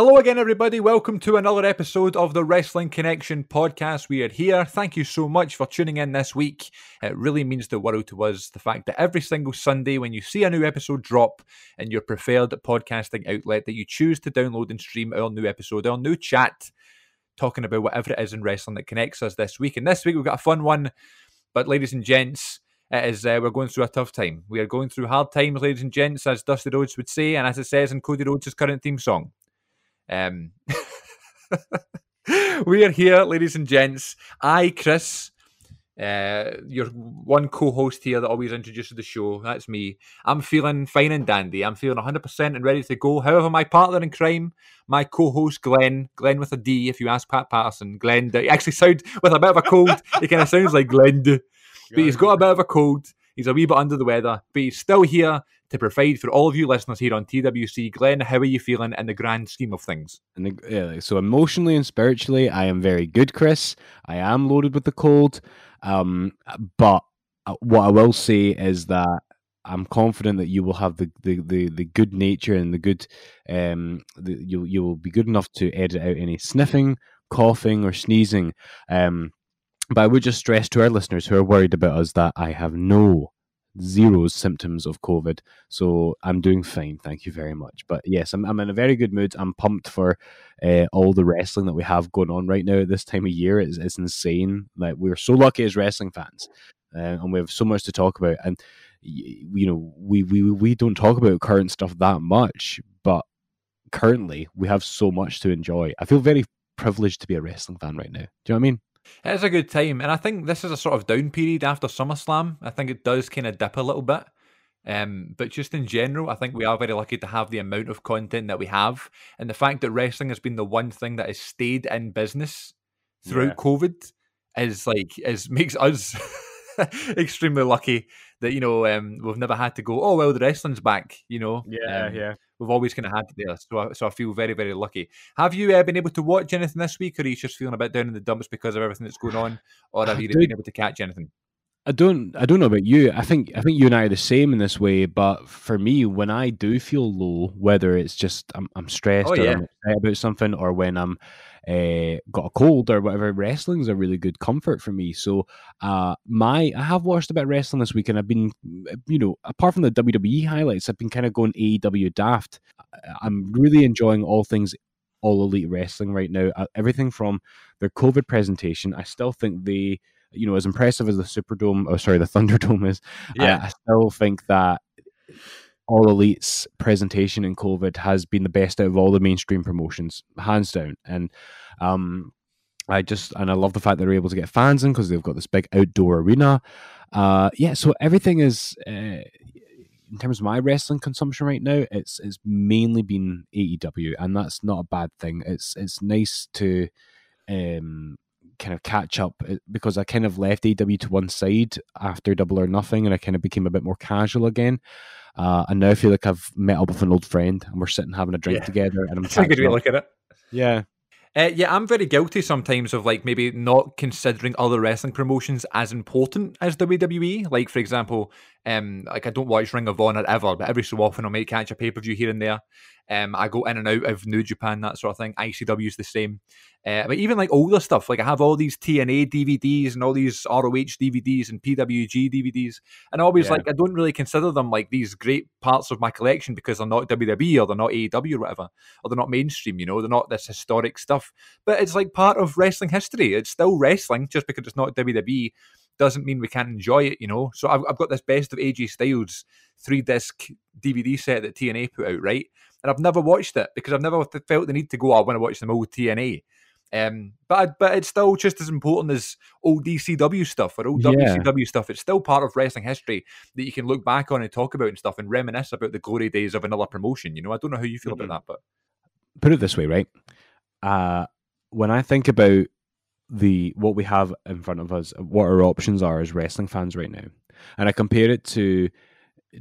Hello again, everybody. Welcome to another episode of the Wrestling Connection podcast. We are here. Thank you so much for tuning in this week. It really means the world to us. The fact that every single Sunday, when you see a new episode drop in your preferred podcasting outlet, that you choose to download and stream our new episode, our new chat, talking about whatever it is in wrestling that connects us this week. And this week, we've got a fun one. But, ladies and gents, it is uh, we're going through a tough time. We are going through hard times, ladies and gents, as Dusty Rhodes would say, and as it says in Cody Rhodes' current theme song. Um, we are here, ladies and gents. I, Chris, uh, your one co-host here that always introduces the show. That's me. I'm feeling fine and dandy. I'm feeling 100% and ready to go. However, my partner in crime, my co-host Glenn, Glenn with a D. If you ask Pat Patterson, Glenn, he actually sounds with a bit of a cold. he kind of sounds like Glenn, but he's got a bit of a cold. He's a wee bit under the weather, but he's still here to provide for all of you listeners here on TWC. Glenn, how are you feeling in the grand scheme of things? The, yeah, so emotionally and spiritually, I am very good, Chris. I am loaded with the cold, um, but uh, what I will say is that I'm confident that you will have the, the, the, the good nature and the good um the, you you will be good enough to edit out any sniffing, coughing, or sneezing. Um, but I would just stress to our listeners who are worried about us that I have no zero symptoms of COVID. So I'm doing fine. Thank you very much. But yes, I'm, I'm in a very good mood. I'm pumped for uh, all the wrestling that we have going on right now at this time of year. It's, it's insane. Like we're so lucky as wrestling fans. Uh, and we have so much to talk about. And you know, we, we we don't talk about current stuff that much, but currently we have so much to enjoy. I feel very privileged to be a wrestling fan right now. Do you know what I mean? It is a good time, and I think this is a sort of down period after SummerSlam. I think it does kind of dip a little bit. Um, but just in general, I think we are very lucky to have the amount of content that we have, and the fact that wrestling has been the one thing that has stayed in business throughout yeah. COVID is like is makes us extremely lucky that you know um, we've never had to go. Oh well, the wrestling's back. You know, yeah, um, yeah. We've always kind of had it there, so I, so I feel very very lucky. Have you uh, been able to watch anything this week, or are you just feeling a bit down in the dumps because of everything that's going on, or have you been able to catch anything? I don't I don't know about you. I think I think you and I are the same in this way. But for me, when I do feel low, whether it's just I'm, I'm stressed oh, yeah. or I'm upset about something, or when I'm uh, got a cold or whatever, wrestling's a really good comfort for me. So uh, my I have watched a bit of wrestling this week, and I've been you know apart from the WWE highlights, I've been kind of going AEW daft. I'm really enjoying all things all elite wrestling right now. Uh, everything from their COVID presentation, I still think they you know, as impressive as the Superdome, oh sorry, the Thunderdome is, yeah. I, I still think that All Elite's presentation in COVID has been the best out of all the mainstream promotions, hands down. And um, I just and I love the fact they're able to get fans in because they've got this big outdoor arena. Uh, yeah, so everything is. Uh, in terms of my wrestling consumption right now, it's it's mainly been AEW, and that's not a bad thing. It's it's nice to um, kind of catch up eh, because I kind of left AEW to one side after Double or Nothing, and I kind of became a bit more casual again. Uh, and now I feel like I've met up with an old friend, and we're sitting having a drink yeah. together. And I'm That's a good way to look at it. Yeah. Uh, yeah, I'm very guilty sometimes of like maybe not considering other wrestling promotions as important as WWE. Like for example, um, like I don't watch Ring of Honor ever, but every so often I might catch a pay per view here and there. Um, I go in and out of New Japan, that sort of thing. ICW is the same. Uh, but even like older stuff, like I have all these TNA DVDs and all these ROH DVDs and PWG DVDs, and always yeah. like I don't really consider them like these great parts of my collection because they're not WWE or they're not AEW or whatever, or they're not mainstream. You know, they're not this historic stuff. But it's like part of wrestling history. It's still wrestling, just because it's not WWE doesn't mean we can't enjoy it, you know. So I've, I've got this best of AJ Styles three disc DVD set that TNA put out, right? And I've never watched it because I've never felt the need to go. I want to watch them old TNA. Um, but but it's still just as important as old DCW stuff or old yeah. WCW stuff. It's still part of wrestling history that you can look back on and talk about and stuff and reminisce about the glory days of another promotion. You know, I don't know how you feel mm-hmm. about that, but put it this way, right? Uh, when I think about the what we have in front of us, what our options are as wrestling fans right now, and I compare it to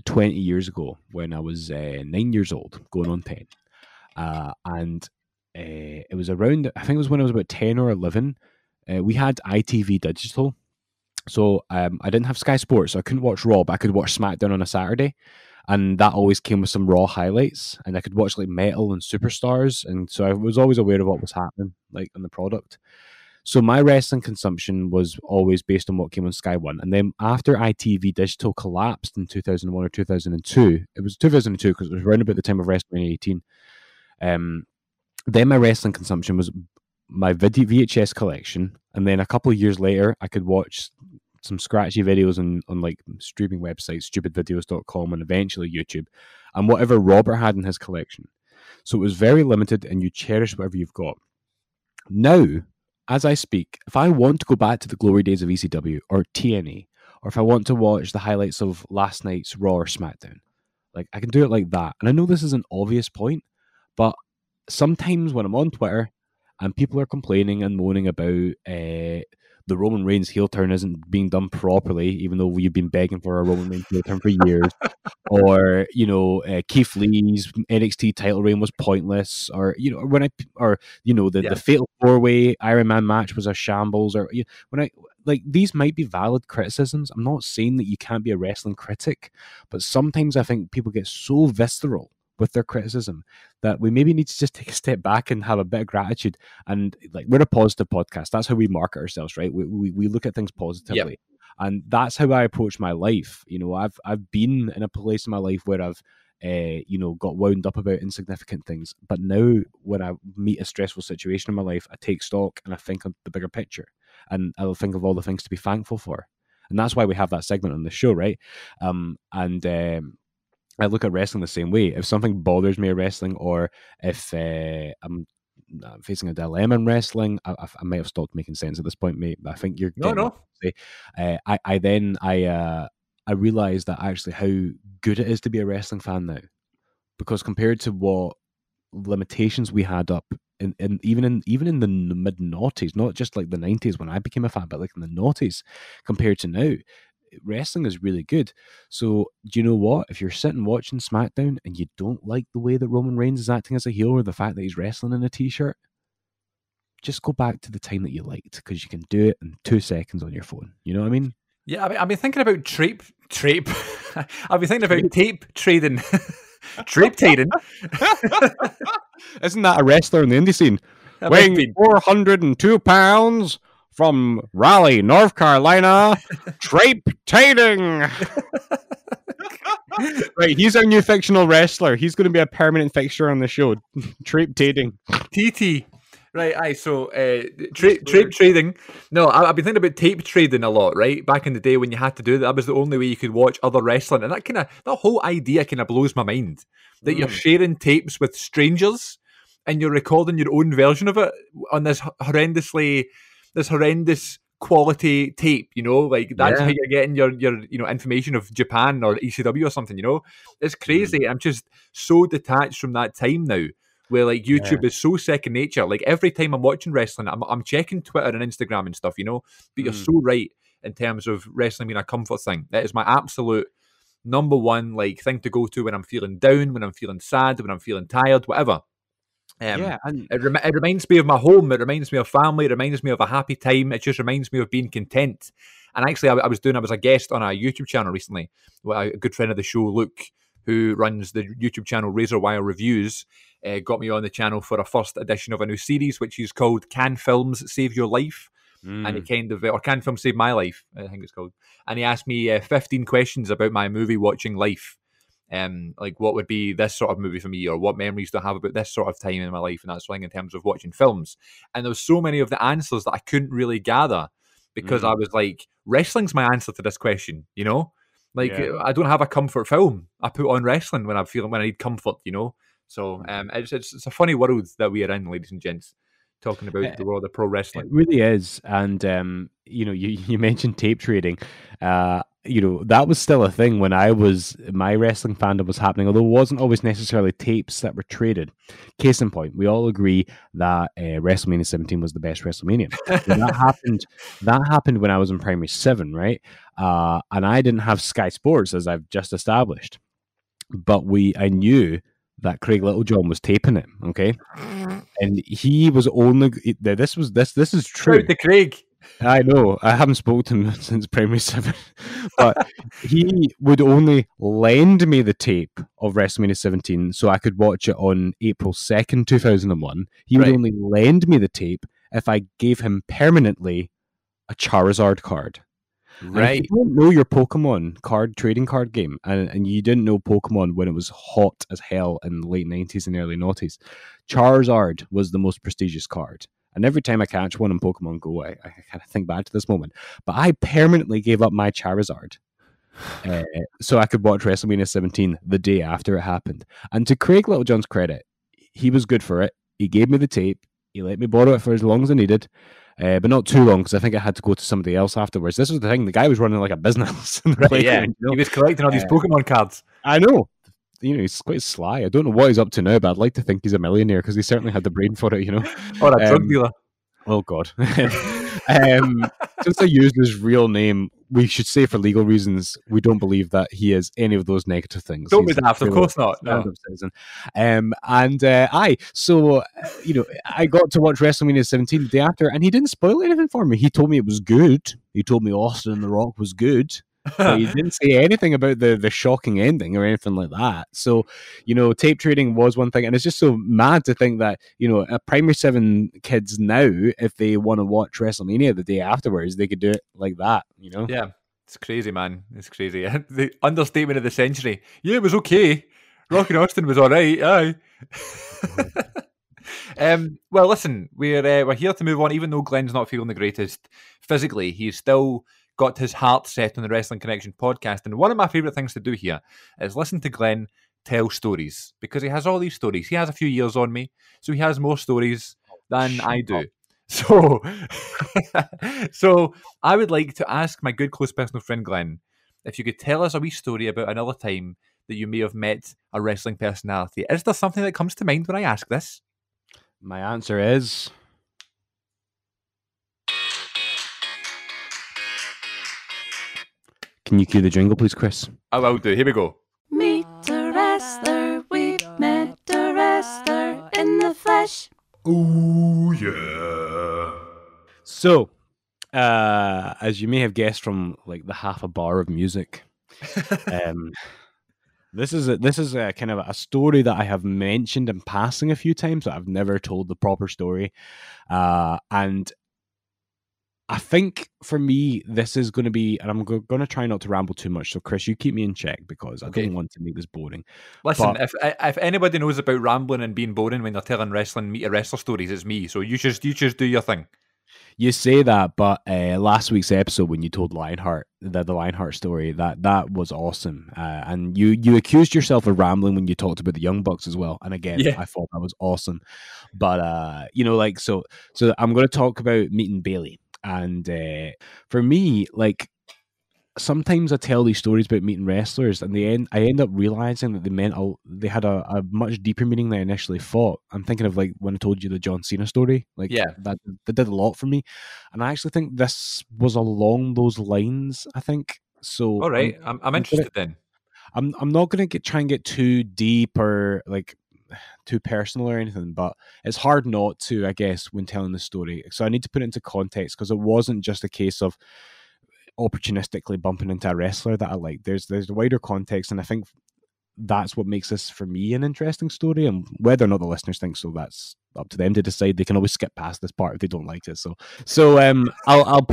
20 years ago when I was uh, nine years old, going on 10. Uh, and uh, it was around, I think it was when I was about 10 or 11. Uh, we had ITV Digital. So um, I didn't have Sky Sports, so I couldn't watch Raw, but I could watch SmackDown on a Saturday. and that always came with some raw highlights. And I could watch like metal and superstars, and so I was always aware of what was happening, like on the product. So my wrestling consumption was always based on what came on Sky One, and then after ITV Digital collapsed in two thousand one or two thousand and two, it was two thousand and two because it was around about the time of WrestleMania eighteen. Um, then my wrestling consumption was my VHS collection, and then a couple of years later, I could watch some scratchy videos on, on like streaming websites, stupidvideos.com, and eventually YouTube, and whatever Robert had in his collection. So it was very limited, and you cherish whatever you've got. Now, as I speak, if I want to go back to the glory days of ECW or TNA, or if I want to watch the highlights of last night's Raw or SmackDown, like I can do it like that. And I know this is an obvious point, but sometimes when I'm on Twitter and people are complaining and moaning about uh, the Roman Reigns heel turn isn't being done properly, even though we've been begging for a Roman Reigns heel turn for years, or you know uh, Keith Lee's NXT title reign was pointless, or you know when I or you know the, yeah. the fatal four way Iron Man match was a shambles, or you know, when I like these might be valid criticisms. I'm not saying that you can't be a wrestling critic, but sometimes I think people get so visceral with their criticism that we maybe need to just take a step back and have a bit of gratitude. And like we're a positive podcast. That's how we market ourselves right? We, we, we look at things positively. Yep. and that's how i approach my life. You know i've i've been in a place in my life where i've uh, you know got wound up about insignificant things. But now when i meet a stressful situation in my life i take stock and i think of the bigger picture. And i'll think of all the things to be thankful for. And that's why we have that segment on the show right? Um, and um, I look at wrestling the same way. If something bothers me in wrestling, or if uh, I'm facing a dilemma in wrestling, I, I, may have stopped making sense at this point, mate. I think you're no, no. Uh, I, I then I uh, I realized that actually how good it is to be a wrestling fan now, because compared to what limitations we had up in, in even in even in the mid noughties, not just like the nineties when I became a fan, but like in the noughties, compared to now, wrestling is really good. So, do you know what? If you're sitting watching SmackDown and you don't like the way that Roman Reigns is acting as a heel or the fact that he's wrestling in a t shirt, just go back to the time that you liked because you can do it in two seconds on your phone. You know what I mean? Yeah, I mean, I've been thinking about tape. Tape. I've been thinking about tape trading. tape trading. Isn't that a wrestler in the indie scene? Weighing 402 pounds, from Raleigh, North Carolina, Trape Tating. right, he's our new fictional wrestler. He's going to be a permanent fixture on the show. Trape Tating. TT. Right, aye. So, uh, tra- tape trading. No, I, have been thinking about tape trading a lot. Right, back in the day when you had to do that, that was the only way you could watch other wrestling, and that kind of that whole idea kind of blows my mind. That mm. you're sharing tapes with strangers, and you're recording your own version of it on this horrendously this horrendous quality tape, you know, like that's yeah. how you're getting your your you know information of Japan or ECW or something, you know. It's mm. crazy. Mm. I'm just so detached from that time now. Where like YouTube yeah. is so second nature. Like every time I'm watching wrestling, I'm I'm checking Twitter and Instagram and stuff, you know. But mm. you're so right in terms of wrestling being a comfort thing. That is my absolute number one like thing to go to when I'm feeling down, when I'm feeling sad, when I'm feeling tired, whatever. Um, yeah, and it, rem- it reminds me of my home. It reminds me of family. It reminds me of a happy time. It just reminds me of being content. And actually, I, I was doing. I was a guest on a YouTube channel recently. A good friend of the show, Luke, who runs the YouTube channel Razor Wire Reviews, uh, got me on the channel for a first edition of a new series, which is called "Can Films Save Your Life?" Mm. And he kind of, or "Can Films Save My Life?" I think it's called. And he asked me uh, 15 questions about my movie watching life um, like what would be this sort of movie for me, or what memories do I have about this sort of time in my life and that sort of thing in terms of watching films. And there was so many of the answers that I couldn't really gather because mm. I was like, wrestling's my answer to this question, you know. Like yeah. I don't have a comfort film. I put on wrestling when I'm feeling when I need comfort, you know. So mm. um, it's, it's, it's a funny world that we are in, ladies and gents talking about uh, the world of pro wrestling. It really is, and um, you know, you you mentioned tape trading. Uh, you know that was still a thing when I was my wrestling fandom was happening, although it wasn't always necessarily tapes that were traded. Case in point, we all agree that uh, WrestleMania 17 was the best WrestleMania. that happened. That happened when I was in primary seven, right? Uh, and I didn't have Sky Sports as I've just established, but we I knew that Craig Littlejohn was taping it. Okay, and he was only this was this this is true. the Craig. I know. I haven't spoken to him since primary seven, but he would only lend me the tape of WrestleMania 17 so I could watch it on April 2nd, 2001. He would only lend me the tape if I gave him permanently a Charizard card. Right. you don't know your Pokemon card trading card game, and, and you didn't know Pokemon when it was hot as hell in the late 90s and early noughties, Charizard was the most prestigious card. And every time I catch one in Pokemon Go, I, I kind of think back to this moment. But I permanently gave up my Charizard uh, so I could watch WrestleMania 17 the day after it happened. And to Craig Littlejohn's credit, he was good for it. He gave me the tape. He let me borrow it for as long as I needed uh, but not too long because I think I had to go to somebody else afterwards. This was the thing; the guy was running like a business. right, yeah, you know? he was collecting all these uh, Pokemon cards. I know. You know, he's quite sly. I don't know what he's up to now, but I'd like to think he's a millionaire because he certainly had the brain for it. You know, or a um, drug dealer. Oh God. um, since I used his real name, we should say for legal reasons we don't believe that he is any of those negative things. Don't He's be daft, of course not. No. Um, and uh, I, so you know, I got to watch WrestleMania 17 the day after, and he didn't spoil anything for me. He told me it was good. He told me Austin and The Rock was good he didn't say anything about the the shocking ending or anything like that. So, you know, tape trading was one thing, and it's just so mad to think that you know, a primary seven kids now, if they want to watch WrestleMania the day afterwards, they could do it like that. You know? Yeah, it's crazy, man. It's crazy. the understatement of the century. Yeah, it was okay. Rocky Austin was all right. Aye. um, well, listen, we're uh, we're here to move on. Even though Glenn's not feeling the greatest physically, he's still got his heart set on the Wrestling Connection podcast. And one of my favourite things to do here is listen to Glenn tell stories because he has all these stories. He has a few years on me, so he has more stories than Shut I do. Up. So, so I would like to ask my good close personal friend Glenn if you could tell us a wee story about another time that you may have met a wrestling personality. Is there something that comes to mind when I ask this? My answer is Can you cue the jingle, please, Chris? I will do. Here we go. Meet a wrestler. We've met a wrestler in the flesh. Oh, yeah. So, uh, as you may have guessed from like the half a bar of music, um, this is a, this is a kind of a story that I have mentioned in passing a few times, but I've never told the proper story. Uh, and I think for me, this is going to be, and I'm going to try not to ramble too much. So, Chris, you keep me in check because I don't want to make this boring. Listen, but, if if anybody knows about rambling and being boring when they're telling wrestling meet a wrestler stories, it's me. So you just you just do your thing. You say that, but uh, last week's episode when you told Lionheart the the Lionheart story, that that was awesome, uh, and you you accused yourself of rambling when you talked about the Young Bucks as well. And again, yeah. I thought that was awesome. But uh, you know, like so, so I'm going to talk about meeting Bayley and uh, for me, like sometimes I tell these stories about meeting wrestlers, and the end I end up realizing that they meant a, they had a, a, much deeper meaning than I initially thought. I'm thinking of like when I told you the John Cena story, like yeah, that that did a lot for me, and I actually think this was along those lines. I think so. All right, I'm, I'm, I'm interested gonna, then. I'm I'm not gonna get try and get too deep or like too personal or anything, but it's hard not to, I guess, when telling the story. So I need to put it into context because it wasn't just a case of opportunistically bumping into a wrestler that I like. There's there's a wider context, and I think that's what makes this for me an interesting story. And whether or not the listeners think so, that's up to them to decide. They can always skip past this part if they don't like it. So so um I'll I'll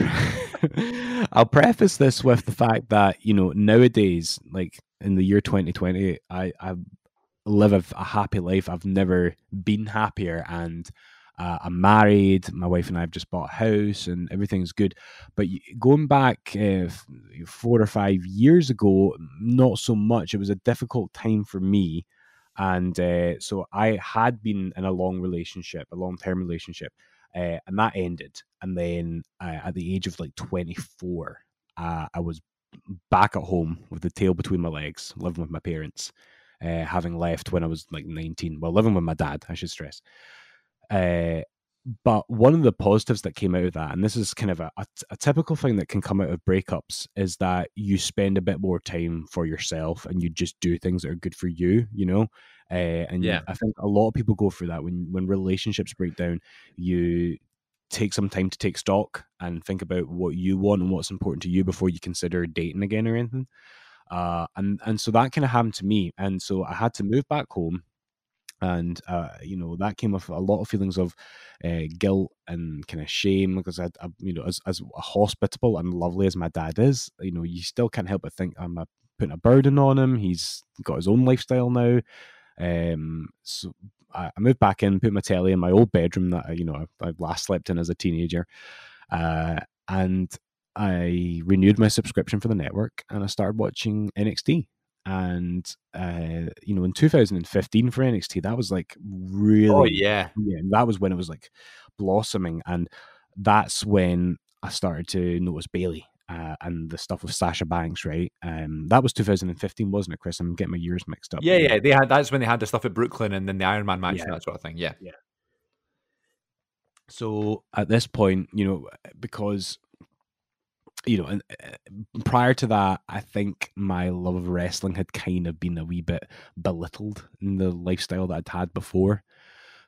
I'll preface this with the fact that you know nowadays, like in the year 2020, I I've live a, a happy life. I've never been happier, and uh, I'm married. My wife and I have just bought a house, and everything's good. But going back uh, four or five years ago, not so much. It was a difficult time for me, and uh, so I had been in a long relationship, a long term relationship, uh, and that ended. And then uh, at the age of like 24, uh, I was back at home with the tail between my legs, living with my parents uh, having left when I was like 19. Well, living with my dad, I should stress. Uh, but one of the positives that came out of that, and this is kind of a, a, a, typical thing that can come out of breakups, is that you spend a bit more time for yourself and you just do things that are good for you, you know? Uh, and yeah. I think a lot of people go through that when when relationships break down. You take some time to take stock and think about what you want and what's important to you before you consider dating again or anything. Uh, and and so that kind of happened to me, and so I had to move back home, and uh, you know that came with a lot of feelings of uh, guilt and kind of shame because I, I, you know, as as hospitable and lovely as my dad is, you know, you still can't help but think I'm a, putting a burden on him. He's got his own lifestyle now. Um, so I, I moved back in, put my telly in my old bedroom that you know I, I last slept in as a teenager, uh, and I renewed my subscription for the network and I started watching NXT. And uh, you know, in 2015 for NXT, that was like really, oh yeah, yeah, that was when it was like blossoming, and that's when I started to notice Bayley uh, and the stuff with Sasha Banks, right? Um, that was 2015, wasn't it, Chris? I'm getting my years mixed up. Yeah, yeah. They had that's when they had the stuff at Brooklyn and then the Iron Man match yeah. and that sort of thing. Yeah, yeah. So at this point, you know, because you know, and uh, prior to that, I think my love of wrestling had kind of been a wee bit belittled in the lifestyle that I'd had before.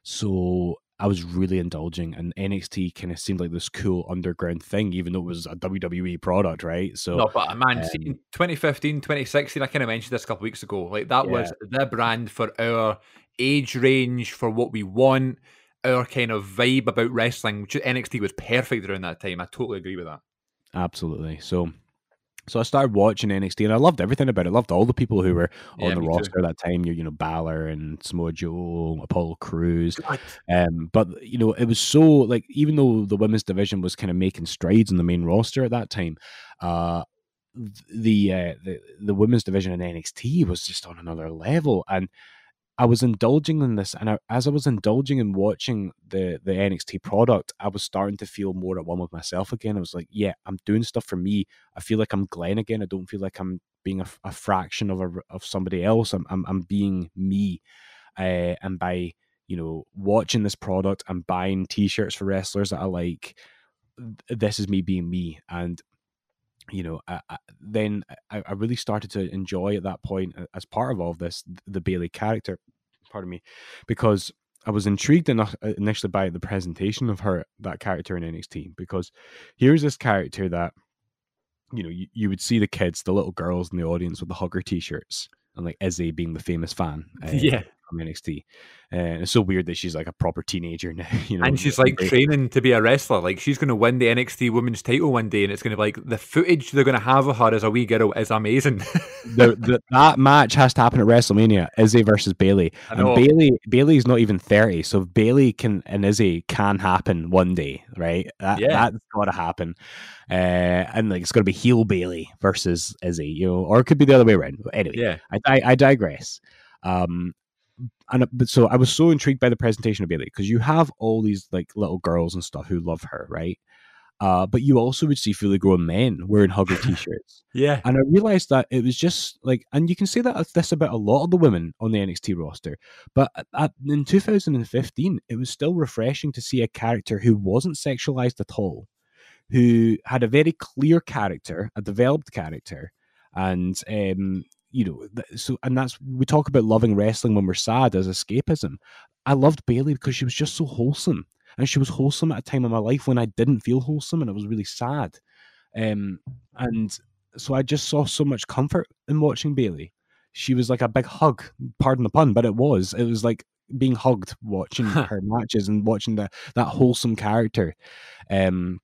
So I was really indulging, and NXT kind of seemed like this cool underground thing, even though it was a WWE product, right? So, no, but uh, man, um, 2015, 2016, I kind of mentioned this a couple weeks ago. Like that yeah. was the brand for our age range, for what we want, our kind of vibe about wrestling. Which NXT was perfect during that time. I totally agree with that. Absolutely. So, so I started watching NXT and I loved everything about it. I loved all the people who were on yeah, the roster too. at that time. You, you know, Balor and Samoa Joe, Apollo Crews. Um, but you know, it was so like even though the women's division was kind of making strides in the main roster at that time, uh, the uh, the the women's division in NXT was just on another level and I was indulging in this, and I, as I was indulging in watching the the NXT product, I was starting to feel more at one with myself again. I was like, "Yeah, I'm doing stuff for me. I feel like I'm Glenn again. I don't feel like I'm being a, a fraction of a, of somebody else. I'm I'm, I'm being me." Uh, and by you know watching this product and buying T-shirts for wrestlers that I like, this is me being me, and you know, I, I, then I, I, really started to enjoy at that point, as part of all of this, the Bayley character. Pardon me, because I was intrigued enough uh, initially by the presentation of her, that character in NXT, because here's this character that, you know, you, you would see the kids, the little girls in the audience with the hugger t-shirts, and like Izzy being the famous fan. Uh, yeah from NXT. Uh, it's so weird that she's like a proper teenager now, you know. And she's like training to be a wrestler. Like she's going to win the NXT Women's Title one day, and it's going to be like the footage they're going to have of her as a wee girl is amazing. the, the, that match has to happen at WrestleMania. Izzy versus Bayley, and Bayley Bayley's not even thirty, so Bayley can and Izzy can happen one day, right? That, yeah. that's got to happen. Uh, and like it's going to be heel Bayley versus Izzy, you know, or it could be the other way around. But anyway, yeah, I, I, I digress. Um, and but so I was so intrigued by the presentation of Bayley because you have all these like little girls and stuff who love her, right? Uh, but you also would see fully grown men wearing hugger t-shirts. yeah, and I realized that it was just like, and you can say that this about a lot of the women on the NXT roster. But at, in 2015, it was still refreshing to see a character who wasn't sexualized at all, who had a very clear character, a developed character, and um, you know, so and that's we talk about loving wrestling when we're sad as escapism. I loved Bayley because she was just so wholesome, and she was wholesome at a time in my life when I didn't feel wholesome and I was really sad. Um, and so I just saw so much comfort in watching Bayley. She was like a big hug, pardon the pun, but it was. It was like being hugged watching her matches and watching the that wholesome character. Um,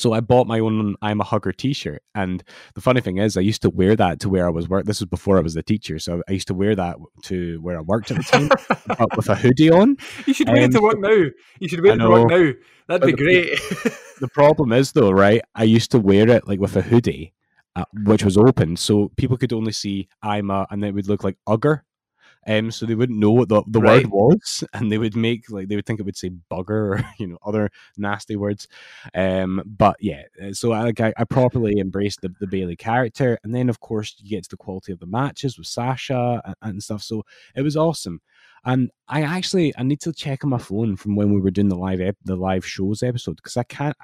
so I bought my own I'm a Hugger t-shirt. And the funny thing is I used to wear that to where I was work. This was before I was a teacher. So I used to wear that to where I worked at the time but with a hoodie on. You should wear um, it to work now. You should wear it to work now. That'd be great. The, the, problem is though, right? I used to wear it like with a hoodie. Uh, which was open, so people could only see I'm a, and it would look like Ugger, um, so they wouldn't know what the, the right. word was, and they would make like they would think it would say bugger or you know other nasty words. Um, but yeah, uh, so I like I, I properly embraced the, the Bayley character, and then of course you get to the quality of the matches with Sasha and, and stuff. So it was awesome. And I actually I need to check on my phone from when we were doing the live ep- the live shows episode because I can't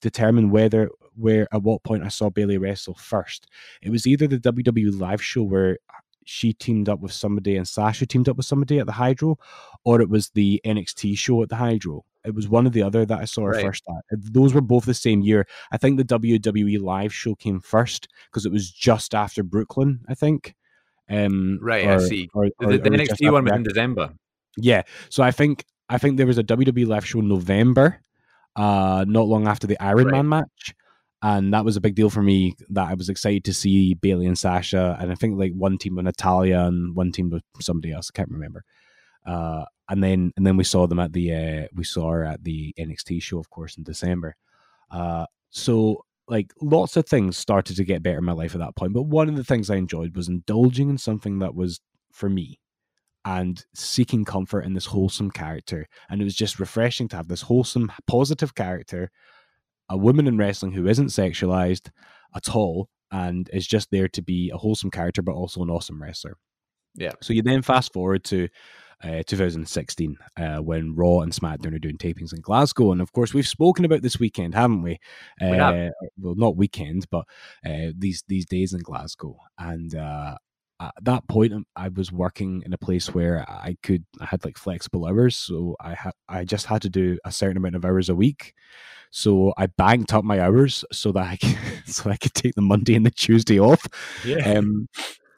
determine whether where at what point I saw Bayley wrestle first. It was either the WWE live show where she teamed up with somebody and Sasha teamed up with somebody at the Hydro, or it was the NXT show at the Hydro. it was one of the other that I saw her Right. first at. Those were both the same year. I think the WWE live show came first because it was just after Brooklyn. I think. Um, Right, I see. or- The, or- the or NXT one was in December. yeah. So I think I think there was a WWE live show in November, uh, not long after the Iron Right. Man match. And that was a big deal for me that I was excited to see Bayley and Sasha. And I think like one team with Natalya and one team with somebody else. I can't remember. Uh, and then and then we saw them at the uh, we saw her at the NXT show, of course, in December. Uh, so like lots of things started to get better in my life at that point. But one of the things I enjoyed was indulging in something that was for me and seeking comfort in this wholesome character. And it was just refreshing to have this wholesome, positive character, a woman in wrestling who isn't sexualized at all and is just there to be a wholesome character, but also an awesome wrestler. Yeah. So you then fast forward to uh, 2016 uh, when Raw and SmackDown are doing tapings in Glasgow. And of course, we've spoken about this weekend, haven't we? Uh, We have. Well, not weekend, but uh, these these days in Glasgow. And uh, at that point, um, I was working in a place where I could I had like flexible hours, so I had I just had to do a certain amount of hours a week. So I banked up my hours so that I could, so I could take the Monday and the Tuesday off. Yeah. Um,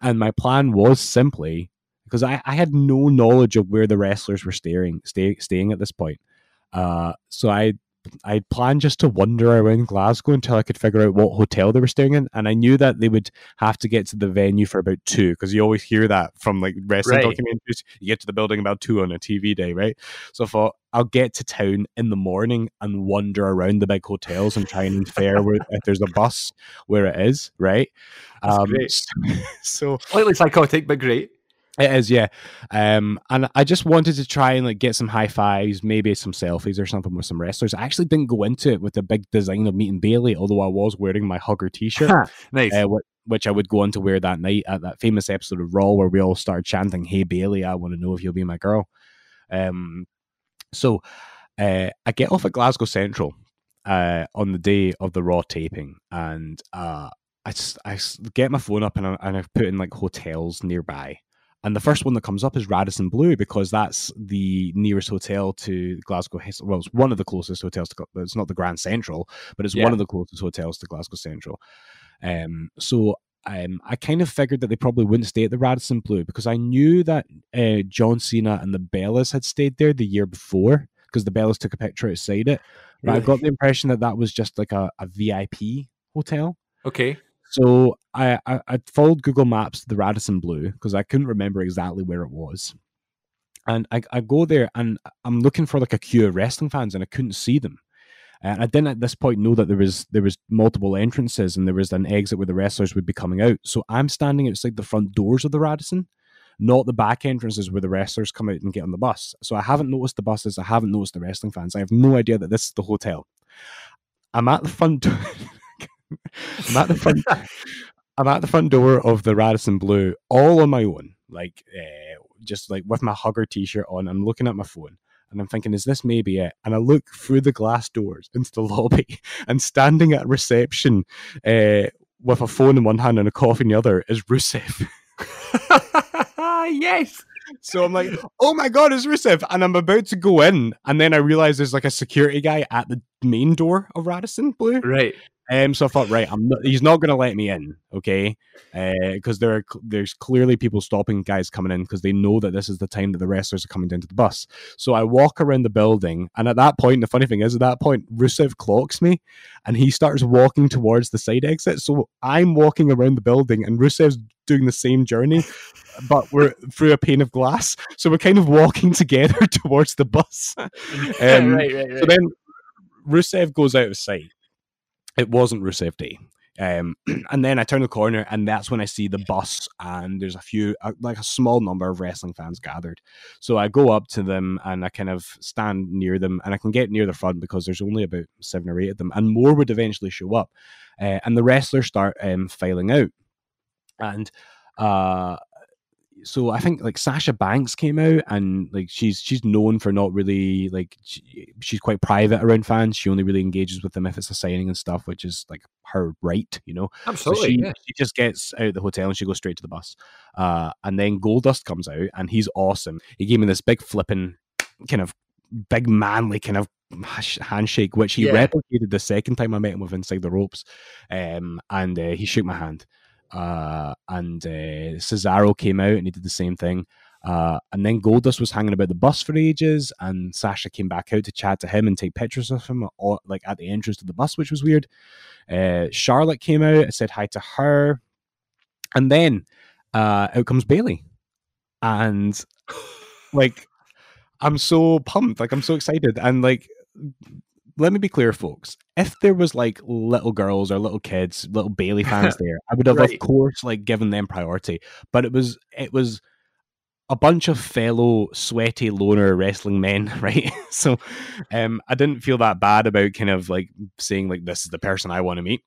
and my plan was simply because I, I had no knowledge of where the wrestlers were staying stay, staying at this point. Uh, so I I planned just to wander around Glasgow until I could figure out what hotel they were staying in, and I knew that they would have to get to the venue for about two because you always hear that from like wrestling Right. documentaries. You get to the building about two on a TV day, right? So I thought I'll get to town in the morning and wander around the big hotels and try and infer where if there's a bus where it is, right? Um, so Slightly psychotic, but great. It is, yeah. Um, and I just wanted to try and like get some high fives, maybe some selfies or something with some wrestlers. I actually didn't go into it with the big design of meeting Bayley, although I was wearing my hugger T-shirt, nice. uh, wh- which I would go on to wear that night at that famous episode of Raw where we all started chanting, "Hey Bayley, I want to know if you'll be my girl." Um, so uh, I get off at Glasgow Central uh, on the day of the Raw taping, and uh, I, s- I get my phone up and I, and I've put in like hotels nearby. And the first one that comes up is Radisson Blu because that's the nearest hotel to Glasgow. Well, it's one of the closest hotels to. It's not the Grand Central, but it's Yeah. one of the closest hotels to Glasgow Central. Um, so um, I kind of figured that they probably wouldn't stay at the Radisson Blu because I knew that uh, John Cena and the Bellas had stayed there the year before because the Bellas took a picture outside it. But I got the impression that that was just like a, a VIP hotel. Okay. So I, I, I followed Google Maps to the Radisson Blu because I couldn't remember exactly where it was. And I, I go there and I'm looking for like a queue of wrestling fans and I couldn't see them. And I didn't at this point know that there was there was multiple entrances and there was an exit where the wrestlers would be coming out. So I'm standing outside the front doors of the Radisson, not the back entrances where the wrestlers come out and get on the bus. So I haven't noticed the buses. I haven't noticed the wrestling fans. I have no idea that this is the hotel. I'm at the front. I'm at the front. I'm at the front door of the Radisson Blu, all on my own, like uh, just like with my hugger T-shirt on. I'm looking at my phone, and I'm thinking, "Is this maybe it?" And I look through the glass doors into the lobby, and standing at reception, uh, with a phone in one hand and a coffee in the other, is Rusev. yes. So I'm like, "Oh my god, it's Rusev!" And I'm about to go in, and then I realize there's like a security guy at the main door of Radisson Blu. Right. Um, so I thought, right, I'm not, he's not going to let me in, okay? Because there are there's clearly people stopping guys coming in because they know that this is the time that the wrestlers are coming down to the bus. So I walk around the building, and at that point, the funny thing is, at that point, Rusev clocks me, and he starts walking towards the side exit. So I'm walking around the building, and Rusev's doing the same journey, but we're through a pane of glass. So we're kind of walking together towards the bus. Um, right, right, so then Rusev goes out of sight. It wasn't Rusev Day. Um, and then I turn the corner, and that's when I see the bus, and there's a few, uh, like a small number of wrestling fans gathered. So I go up to them, and I kind of stand near them, and I can get near the front because there's only about seven or eight of them, and more would eventually show up. Uh, and the wrestlers start um, filing out, and uh, so I think like Sasha Banks came out and like she's she's known for not really like she, she's quite private around fans. She only really engages with them if it's a signing and stuff, which is like her right, you know. So Absolutely. she, yeah. she just gets out of the hotel and she goes straight to the bus. Uh, and then Goldust comes out and he's awesome. He gave me this big flipping kind of big manly kind of handshake, which he Yeah. replicated the second time I met him with Inside the Ropes, um, and uh, he shook my hand. Uh, and uh, Cesaro came out and he did the same thing. Uh, and then Goldust was hanging about the bus for ages, and Sasha came back out to chat to him and take pictures of him, all, like at the entrance to the bus, which was weird. Uh, Charlotte came out, I said hi to her, and then uh, out comes Bayley, and like I'm so pumped, like I'm so excited, and like let me be clear, folks. If there was like little girls or little kids, little Bayley fans there, I would have, Right. of course, like given them priority. But it was it was a bunch of fellow sweaty loner wrestling men, right? so um I didn't feel that bad about kind of like saying like this is the person I want to meet.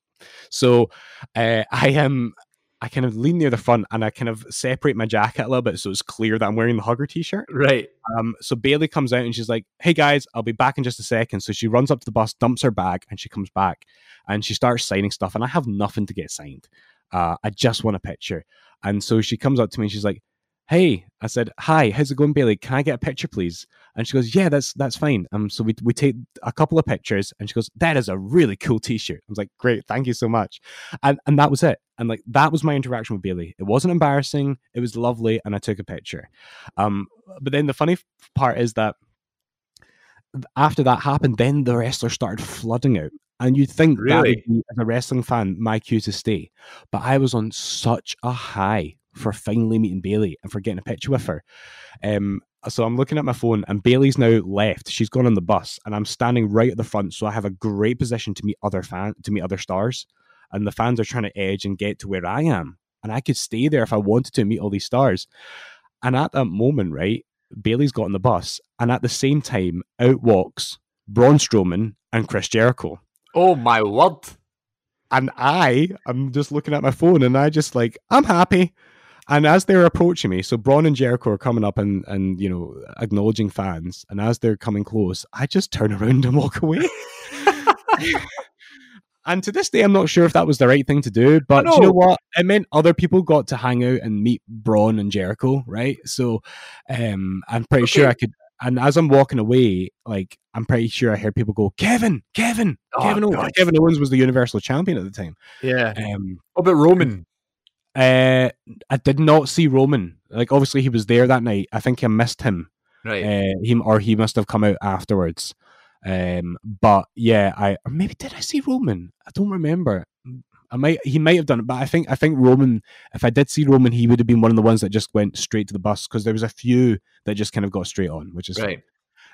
So uh, I am I kind of lean near the front and I kind of separate my jacket a little bit so it's clear that I'm wearing the hugger t-shirt. Right. Um, so Bayley comes out and she's like, "Hey guys, I'll be back in just a second. So she runs up to the bus, dumps her bag, and she comes back and she starts signing stuff. And I have nothing to get signed. Uh, I just want a picture. And so she comes up to me and she's like, "Hey," I said, "Hi, how's it going, Bayley? Can I get a picture, please?" And she goes, "Yeah, that's that's fine." Um, so we we take a couple of pictures, and she goes, "That is a really cool T-shirt." I was like, "Great, thank you so much," and and that was it. And like that was my interaction with Bayley. It wasn't embarrassing. It was lovely, and I took a picture. Um, but then the funny part is that after that happened, then the wrestlers started flooding out. And you'd think that Really? would be, as a wrestling fan, my cue to stay. But I was on such a high for finally meeting Bayley and for getting a picture with her. Um, so I'm looking at my phone, and Bayley's now left. She's gone on the bus, and I'm standing right at the front, so I have a great position to meet other fan to meet other stars. And the fans are trying to edge and get to where I am, and I could stay there if I wanted to meet all these stars. And at that moment, right, Bayley's got on the bus, and at the same time, out walks Braun Strowman and Chris Jericho. Oh my word. And I am just looking at my phone, and I just like I'm happy. And as they're approaching me, so Braun and Jericho are coming up and and you know acknowledging fans, and as they're coming close, I just turn around and walk away. and to this day, I'm not sure if that was the right thing to do, but do you know what? It meant other people got to hang out and meet Braun and Jericho, right? So, um, I'm pretty sure I could. And as I'm walking away, like I'm pretty sure I heard people go, "Kevin, Kevin, Oh, Kevin Owens." God. Kevin Owens was the Universal Champion at the time. Yeah. Um, What about Roman? Uh, I did not see Roman. Like, obviously, he was there that night. I think I missed him. Right. Uh, him or he must have come out afterwards. Um, but yeah, I or maybe did I see Roman? I don't remember. I might he might have done it, but I think I think Roman. If I did see Roman, he would have been one of the ones that just went straight to the bus because there was a few that just kind of got straight on, which is right.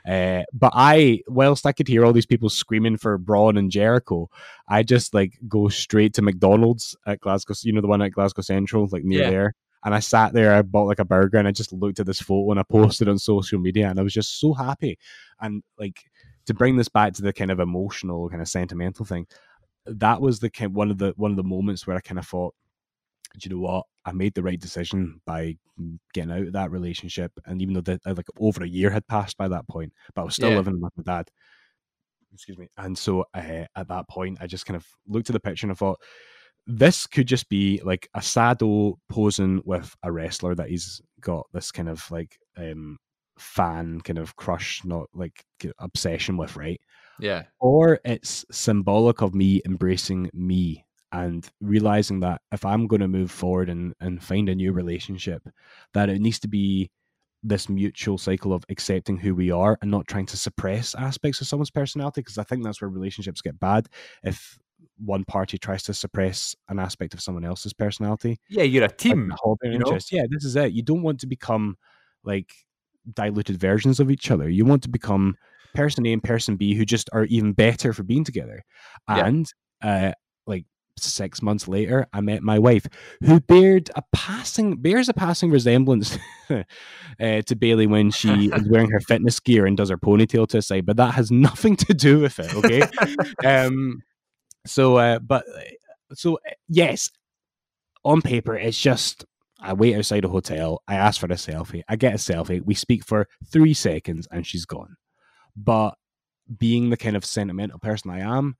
Uh, but I, whilst I could hear all these people screaming for Braun and Jericho, I just like go straight to McDonald's at Glasgow, you know, the one at Glasgow Central, like near Yeah. there. And I sat there, I bought like a burger and I just looked at this photo and I posted on social media and I was just so happy. And like to bring this back to the kind of emotional, kind of sentimental thing, that was the kind one of the one of the moments where I kind of thought, do you know what? I made the right decision by getting out of that relationship. And even though that uh, like over a year had passed by that point, but I was still Yeah. living with my dad. Excuse me. And so uh, at that point, I just kind of looked at the picture and I thought, this could just be like a Sado posing with a wrestler that he's got this kind of like um fan kind of crush, not like obsession with, right? Yeah. or it's symbolic of me embracing me and realizing that if I'm going to move forward and, and find a new relationship, that it needs to be this mutual cycle of accepting who we are and not trying to suppress aspects of someone's personality. Because I think that's where relationships get bad if one party tries to suppress an aspect of someone else's personality Yeah, you're a team. hobby or you know? Yeah, this is it. You don't want to become like diluted versions of each other. You want to become person A and person B who just are even better for being together. Yeah. And uh, like six months later, I met my wife, who bared a passing bears a passing resemblance uh, to Bayley when she is wearing her fitness gear and does her ponytail to the side, but that has nothing to do with it. Okay. um. So, uh, but so uh, yes, on paper, it's just I wait outside a hotel. I ask for a selfie. I get a selfie. We speak for three seconds, and she's gone. But being the kind of sentimental person I am,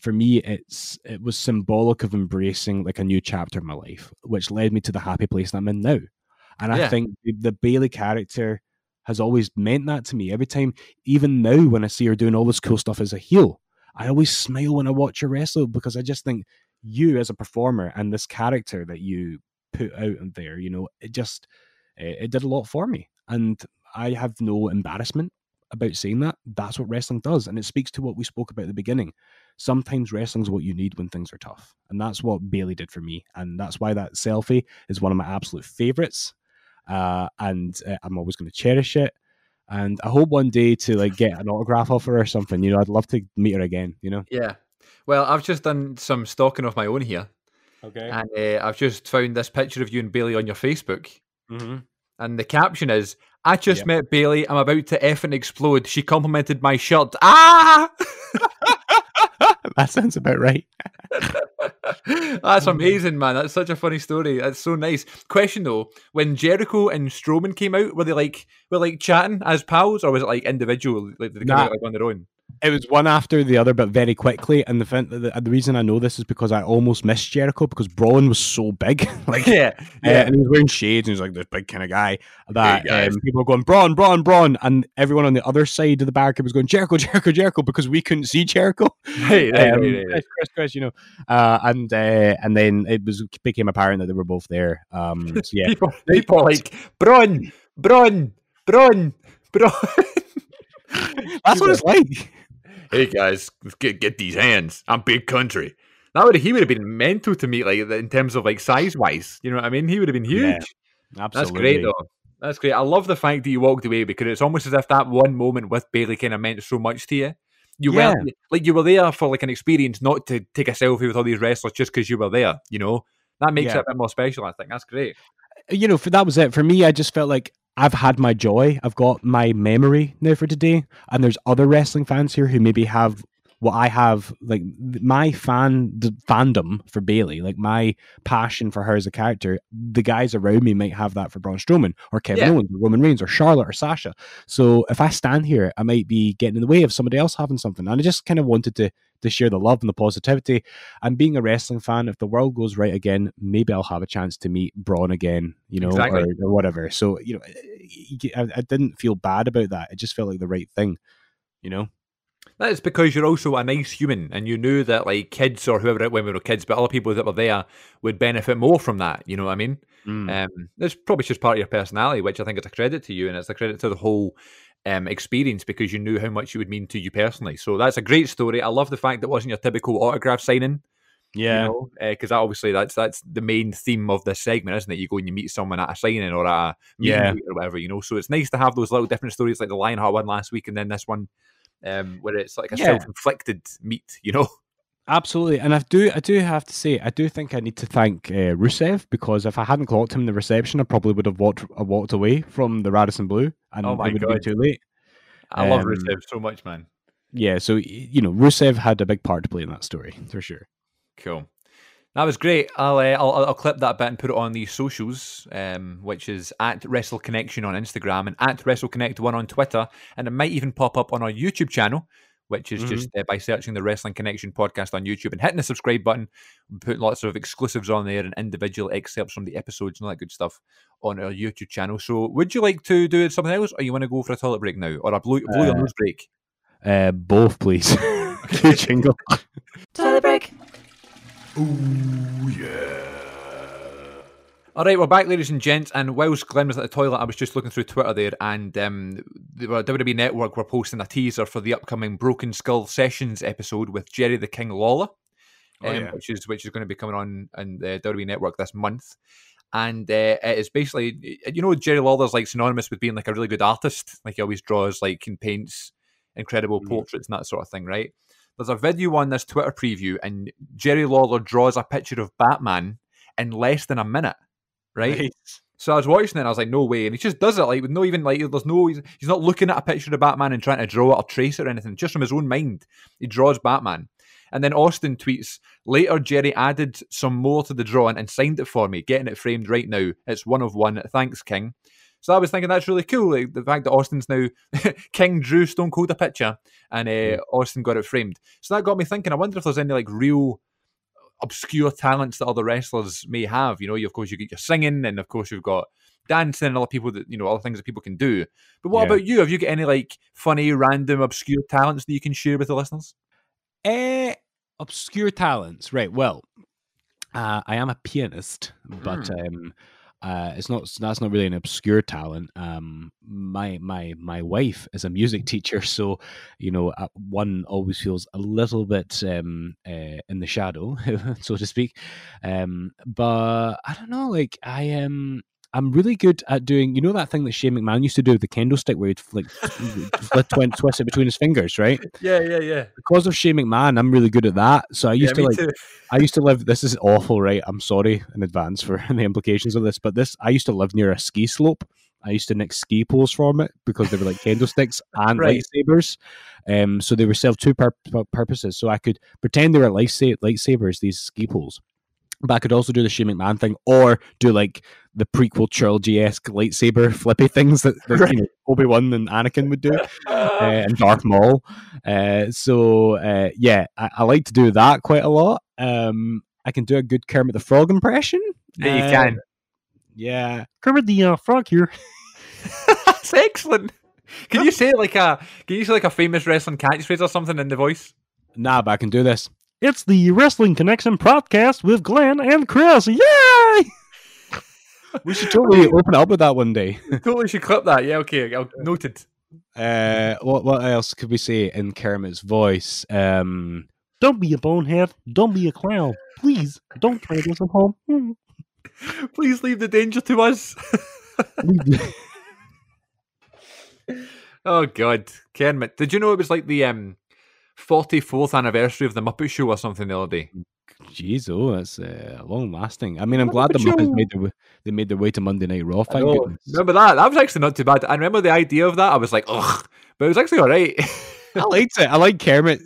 for me, it's it was symbolic of embracing like a new chapter in my life, which led me to the happy place that I'm in now. And I think the, the Bayley character has always meant that to me. Every time, even now, when I see her doing all this cool stuff as a heel, I always smile when I watch her wrestle because I just think you as a performer and this character that you put out there, you know, it just it, it did a lot for me, and I have no embarrassment about saying that. That's what wrestling does, and it speaks to what we spoke about at the beginning. Sometimes wrestling's what you need when things are tough, and that's what Bayley did for me, and that's why that selfie is one of my absolute favorites. Uh, and uh, I'm always going to cherish it. And I hope one day to like get an autograph off her or something. You know, I'd love to meet her again. You know. Yeah. Well, I've just done some stalking of my own here. Okay. And uh, I've just found this picture of you and Bayley on your Facebook. Mm-hmm. And the caption is, I just Yep. met Bayley. I'm about to F and explode. She complimented my shirt. Ah! that sounds about right. That's amazing, man. That's such a funny story. That's so nice. Question though, when Jericho and Strowman came out, were they like were like chatting as pals, or was it like individual, like did they come Nah. out like on their own? It was one after the other, but very quickly. And the, the the reason I know this is because I almost missed Jericho because Braun was so big, like Yeah, Uh, and he was wearing shades, and he was like this big kind of guy. That Hey, um, people were going Braun, Braun, Braun, and everyone on the other side of the barricade was going Jericho, Jericho, Jericho because we couldn't see Jericho. Right, right, Um, right. Chris, Chris, Chris, you know, uh, and uh, and then it was became apparent that they were both there. Um, so yeah, People, people like Braun, Braun, Braun, Braun. that's what it's like. Hey guys, let's get get these hands. I'm big country. That would he would have been mental to me, like in terms of like size wise. You know what I mean? He would have been huge. Yeah, That's great though. That's great. I love the fact that you walked away because it's almost as if that one moment with Bayley kind of meant so much to you. You Yeah. weren't like you were there for like an experience, not to take a selfie with all these wrestlers just because you were there. You know that makes Yeah. it a bit more special. I think that's great. you know, for that was it for me. I just felt like I've had my joy. I've got my memory now for today, and there's other wrestling fans here who maybe have what I have. Like my fan the fandom for Bayley, like my passion for her as a character. The guys around me might have that for Braun Strowman or Kevin Yeah. Owens or Roman Reigns or Charlotte or Sasha. So if I stand here, I might be getting in the way of somebody else having something, and I just kind of wanted to to share the love and the positivity. And being a wrestling fan, if the world goes right again, maybe I'll have a chance to meet Braun again, you know, Exactly. or, or whatever. So, you know, eh, eh, I, I didn't feel bad about that. It just felt like the right thing, you know? That's because you're also a nice human, and you knew that like kids or whoever when we were kids, but other people that were there would benefit more from that. You know what I mean? Mm. Um, it's probably just part of your personality, which I think is a credit to you, and it's a credit to the whole um, experience because you knew how much it would mean to you personally. So that's a great story. I love the fact that it wasn't your typical autograph signing. yeah. you know, because obviously that's that's the main theme of this segment, isn't it? You go and you meet someone at a signing or at a Yeah. or whatever, you know. So it's nice to have those little different stories, like the Lionheart one last week, and then this one, um, where it's like a Yeah. self-inflicted meet, you know. Absolutely, and I do. I do have to say, I do think I need to thank uh, Rusev because if I hadn't clocked him in the reception, I probably would have walked uh, walked away from the Radisson Blu, and Oh it would have God. been too late. I love Um, Rusev so much, man. Yeah, so you know, Rusev had a big part to play in that story for sure. Cool. That was great. I'll, uh, I'll I'll clip that bit and put it on the socials, um, which is at Wrestle Connection on Instagram and at Wrestle Connect One on Twitter, and it might even pop up on our YouTube channel, which is just uh, by searching the Wrestling Connection podcast on YouTube and hitting the subscribe button. We put lots of exclusives on there and individual excerpts from the episodes and all that good stuff on our YouTube channel. So, would you like to do something else, or you want to go for a toilet break now, or a blow, blow your Uh, nose break? Uh, both, please. Good jingle. Toilet break. All right, we're back, ladies and gents. And whilst Glen was at the toilet, I was just looking through Twitter there, and um, the WWE Network were posting a teaser for the upcoming Broken Skull Sessions episode with Jerry the King Lawler, Oh, um, yeah. which is which is going to be coming on in the WWE Network this month. And uh, it is basically, you know, Jerry Lawler's like synonymous with being like a really good artist. Like he always draws, like, and paints incredible Mhm. portraits and that sort of thing, right? There's a video on this Twitter preview, and Jerry Lawler draws a picture of Batman in less than a minute, right? So I was watching it and I was like, no way. And he just does it like with no even like there's no he's, he's not looking at a picture of Batman and trying to draw it or trace it or anything. Just from his own mind. He draws Batman. And then Austin tweets, later Jerry added some more to the drawing and signed it for me, getting it framed right now. It's one of one. Thanks, King. So I was thinking that's really cool. Like the fact that Austin's now King drew Stone Cold a picture and uh, Yeah. Austin got it framed. So that got me thinking, I wonder if there's any like real obscure talents that other wrestlers may have. You know, you, of course you get your singing, and of course you've got dancing and other people that you know other things that people can do. But what Yeah. about you? Have you got any like funny, random, obscure talents that you can share with the listeners? Eh, obscure talents, right? Well, uh, I am a pianist, but Hmm. um, uh, it's not. That's not really an obscure talent. Um, my my my wife is a music teacher, so you know, uh, one always feels a little bit um, uh, in the shadow, so to speak. Um, but I don't know. Like I am. I'm really good at doing, you know, that thing that Shane McMahon used to do with the kendo stick, where he'd like twin, twist it between his fingers, right? Yeah, yeah, yeah. because of Shane McMahon, I'm really good at that. So I used yeah, to like, too. I used to live. This is awful, right? I'm sorry in advance for the implications of this, but this, I used to live near a ski slope. I used to nick ski poles from it because they were like candlesticks and Right. lightsabers. Um, so they were served two pur- purposes. So I could pretend they were lightsa- lightsabers, these ski poles. But I could also do the Shane McMahon thing, or do like the prequel trilogy esque lightsaber flippy things that, that you know, Obi Wan and Anakin would do uh, and Darth Maul. Uh, so uh, yeah, I, I like to do that quite a lot. Um, I can do a good Kermit the Frog impression. Yeah, you Uh, can. Yeah, Kermit the uh, Frog here. That's excellent. Can you say like a can you say like a famous wrestling catchphrase or something in the voice? Nah, but I can do this. It's the Wrestling Connection podcast with Glen and Chris. Yay! we should totally open it up with that one day. totally should clip that. Yeah, okay. I'll, noted. Uh, what what else could we say in Kermit's voice? Um, don't be a bonehead. Don't be a clown. Please don't try this at home. Please leave the danger to us. oh god, Kermit. Did you know it was like the um 44th anniversary of the Muppet Show or something the other day? Jeez, oh, that's uh, long lasting. I mean, I'm Muppet glad the Muppets Show. made their they made their way to Monday Night Raw. I Thank goodness. Remember that? That was actually not too bad. I remember the idea of that. I was like, ugh, but it was actually all right. I liked it. I like Kermit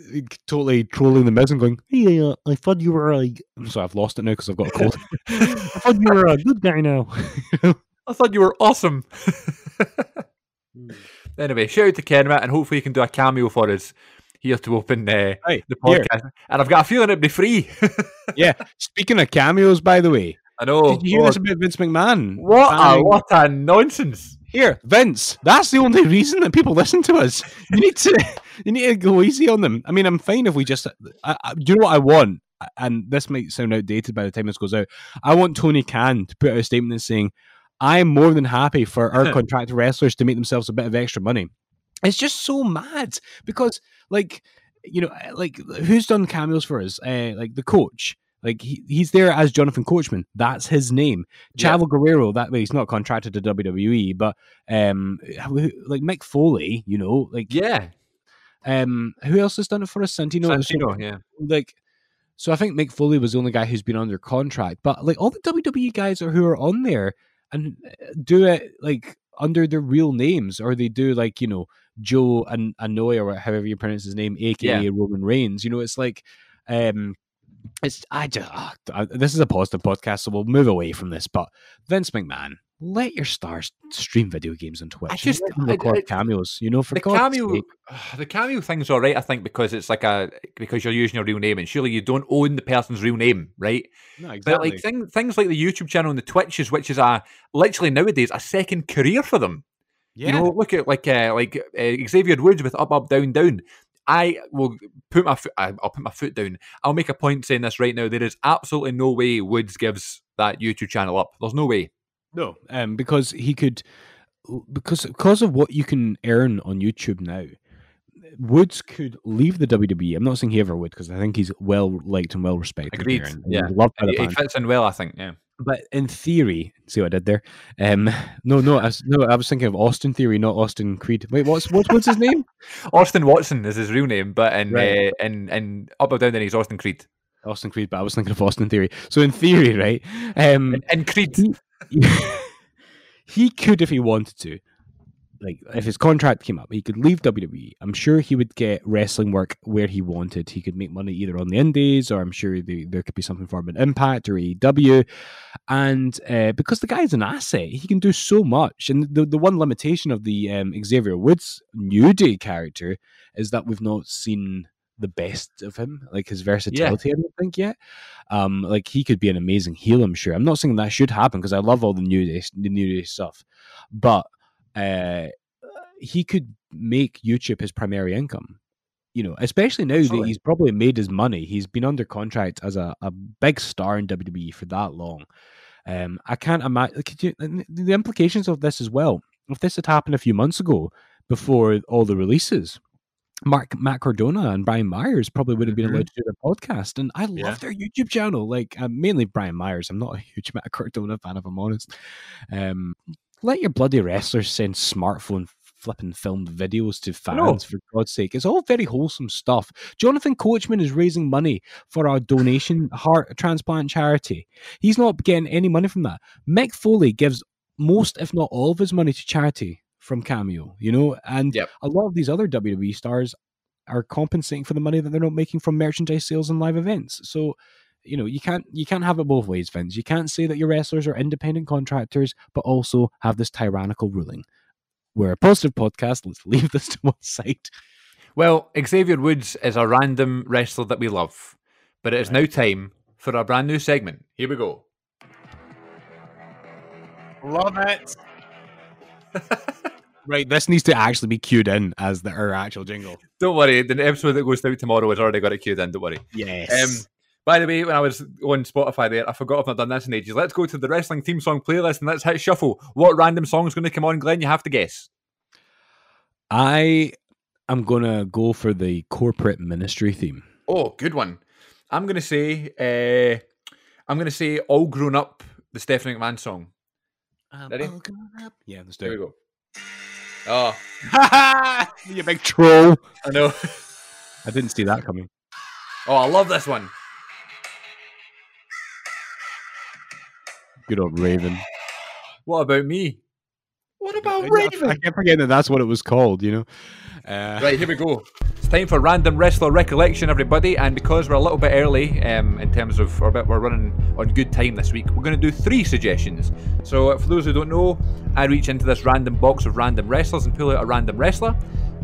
totally trolling the Miz and going, "Hey, uh, I thought you were a." I'm sorry, I've lost it now because I've got a cold. I thought you were a good guy now. I thought you were awesome. anyway, shout out to Kermit, and hopefully you can do a cameo for us here to open uh, Right, the here. podcast. And I've got a feeling it'd be free. yeah. Speaking of cameos, by the way, I know. did you hear this about Vince McMahon? What a what a nonsense! Here, Vince. That's the only reason that people listen to us. You need to, you need to go easy on them. I mean, I'm fine if we just. I, I, do you know what I want? And this might sound outdated by the time this goes out. I want Tony Khan to put out a statement saying, "I am more than happy for our contracted wrestlers to make themselves a bit of extra money." It's just so mad because, like, you know, like who's done cameos for us? Uh, like the coach. Like he, he's there as Jonathan Coachman. That's his name. Yeah. Chavo Guerrero. That way, he's not contracted to WWE, but um, like Mick Foley. You know, like Yeah, um, who else has done it for us? Santino. Santino, yeah. Like, so I think Mick Foley was the only guy who's been under contract, but like all the WWE guys are who are on there and uh, do it like under their real names, or they do like you know Joe and Anoy or however you pronounce his name, aka Yeah. Roman Reigns. You know, it's like um. It's I just ah, this is a positive podcast, so we'll move away from this. But Vince McMahon, let your stars stream video games on Twitch. I just- I- record I- cameos. You know, for the God's cameo, sake. the cameo thing's all right, I think, because it's like a because you're using your real name, and surely you don't own the person's real name, right? No, exactly. But like thing, things like the YouTube channel and the Twitches, which is a literally nowadays a second career for them. Yeah, You know, look at like uh, like uh, Xavier Woods with up, up, down, down. I will put my foot. I'll put my foot down. I'll make a point saying this right now. There is absolutely no way Woods gives that YouTube channel up. There's no way. No, um, because he could, because because of what you can earn on YouTube now, Woods could leave the WWE. I'm not saying he ever would, because I think he's well liked and well respected. Agreed, yeah. he's loved by the He, he fits in well, I think. Yeah. But in theory, see what I did there? Um, no, no, I was, no, I was thinking of Austin Theory, not Austin Creed. Wait, what's what's what's his name? Austin Watson is his real name, but in Right. uh, in in up or down, then he's Austin Creed. Austin Creed, but I was thinking of Austin Theory. So in theory, right? Um, And Creed. he could if he wanted to. Like if his contract came up, he could leave WWE. I'm sure he would get wrestling work where he wanted. He could make money either on the Indies, or I'm sure the, there could be something for him in Impact or AEW. And uh, because the guy's an asset, he can do so much. And the the one limitation of the um, Xavier Woods New Day character is that we've not seen the best of him, like his versatility. Yeah. I don't think yet. Um, like he could be an amazing heel. I'm sure. I'm not saying that should happen because I love all the new day, the new day stuff, but uh, he could make YouTube his primary income. You know, especially now that he's probably made his money. He's been under contract as a, a big star in WWE for that long. Um, I can't imagine the implications of this as well. If this had happened a few months ago, before all the releases, Mark Matt Cardona and Brian Myers probably would have been allowed mm-hmm. to do their podcast, and I love yeah. their YouTube channel. Like uh, mainly Brian Myers. I'm not a huge Matt Cardona fan, if I'm honest. Um, let your bloody wrestlers send smartphone flipping filmed videos to fans for God's sake. It's all very wholesome stuff. Jonathan Coachman is raising money for our donation heart transplant charity. He's not getting any money from that. Mick Foley gives most, if not all, of his money to charity from Cameo, you know, and yep. a lot of these other WWE stars are compensating for the money that they're not making from merchandise sales and live events. So, you know, you can't you can't have it both ways, Vince. You can't say that your wrestlers are independent contractors, but also have this tyrannical ruling. We're a positive podcast. Let's leave this to one side. Well, Xavier Woods is a random wrestler that we love, but it is right. now time for a brand new segment. Here we go. Love it. Right, this needs to actually be queued in as the our actual jingle. Don't worry, the episode that goes out tomorrow has already got it queued in. Don't worry. Yes. Um, by the way, when I was on Spotify there, I forgot I've not done this in ages. Let's go to the wrestling theme song playlist and let's hit shuffle. What random song is going to come on, Glen? You have to guess. I am gonna go for the corporate ministry theme. Oh, good one. I'm gonna say, uh, I'm gonna say, "All Grown Up," the Stephanie McMahon song. Ready? Yeah, let's do it. Here we go. Oh, you big troll! I know. I didn't see that coming. Oh, I love this one. Good old Raven. What about me? What about Raven? I kept forgetting that that's what it was called, you know? Uh... Right, here we go. It's time for random wrestler recollection, everybody. And because we're a little bit early um, in terms of, or we're running on good time this week, we're going to do three suggestions. So, uh, for those who don't know, I reach into this random box of random wrestlers and pull out a random wrestler.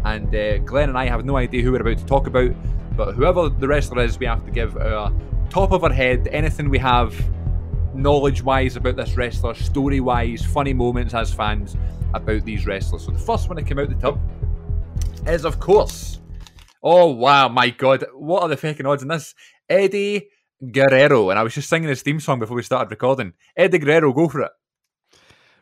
And uh, Glen and I have no idea who we're about to talk about, but whoever the wrestler is, we have to give our top of our head anything we have knowledge wise about this wrestler, story wise, funny moments as fans about these wrestlers. So the first one that came out the tub is, of course, oh wow, my god, what are the fucking odds in this? Eddie Guerrero, and I was just singing his theme song before we started recording. Eddie Guerrero, go for it.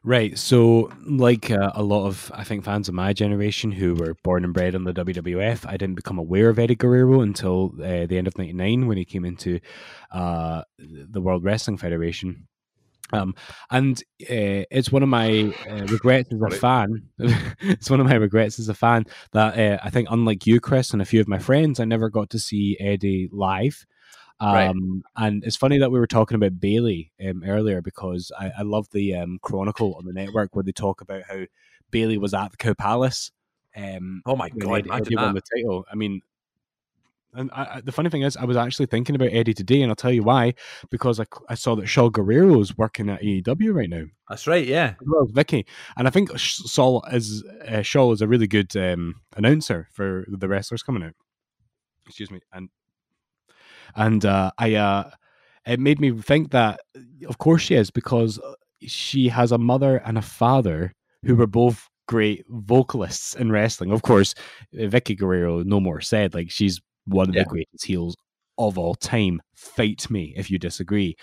Right. So, like uh, a lot of, I think, fans of my generation who were born and bred on the WWF, I didn't become aware of Eddie Guerrero until uh, the end of 99 when he came into uh, the World Wrestling Federation. Um, and uh, it's one of my uh, regrets as a fan. it's one of my regrets as a fan that uh, I think, unlike you, Chris, and a few of my friends, I never got to see Eddie live. Um, right. And it's funny that we were talking about Bayley um, earlier because I, I love the um, Chronicle on the network where they talk about how Bayley was at the Cow Palace. Um, oh my god! Eddie, Eddie won the title. I mean, and I, the funny thing is, I was actually thinking about Eddie today, and I'll tell you why. Because I, I saw that Shaul Guerrero is working at AEW right now. That's right, yeah. As well as Vickie, and I think Shaul is uh, Shaul is a really good um, announcer for the wrestlers coming out. Excuse me, and and uh, I uh, it made me think that of course she is because she has a mother and a father who were both great vocalists in wrestling. Of course, Vickie Guerrero, no more said. Like she's one of yeah. the greatest heels of all time. Fight me if you disagree.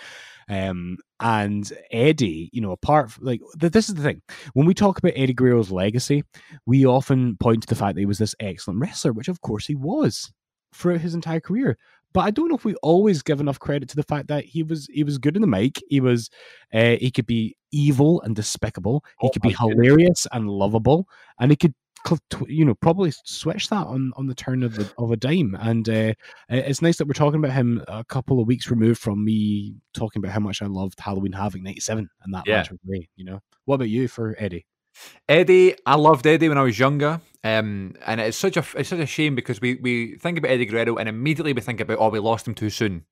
Um, and Eddie, you know, apart from, like this is the thing when we talk about Eddie Guerrero's legacy, we often point to the fact that he was this excellent wrestler, which of course he was throughout his entire career. But I don't know if we always give enough credit to the fact that he was he was good in the mic. He was uh, he could be evil and despicable. He oh, could be hilarious goodness. and lovable, and he could you know probably switch that on on the turn of the, of a dime. And uh, it's nice that we're talking about him a couple of weeks removed from me talking about how much I loved Halloween Havoc '97 and that yeah. match was great. You know, what about you for Eddie? Eddie, I loved Eddie when I was younger, um, and it's such a it's such a shame because we we think about Eddie Guerrero and immediately we think about oh we lost him too soon,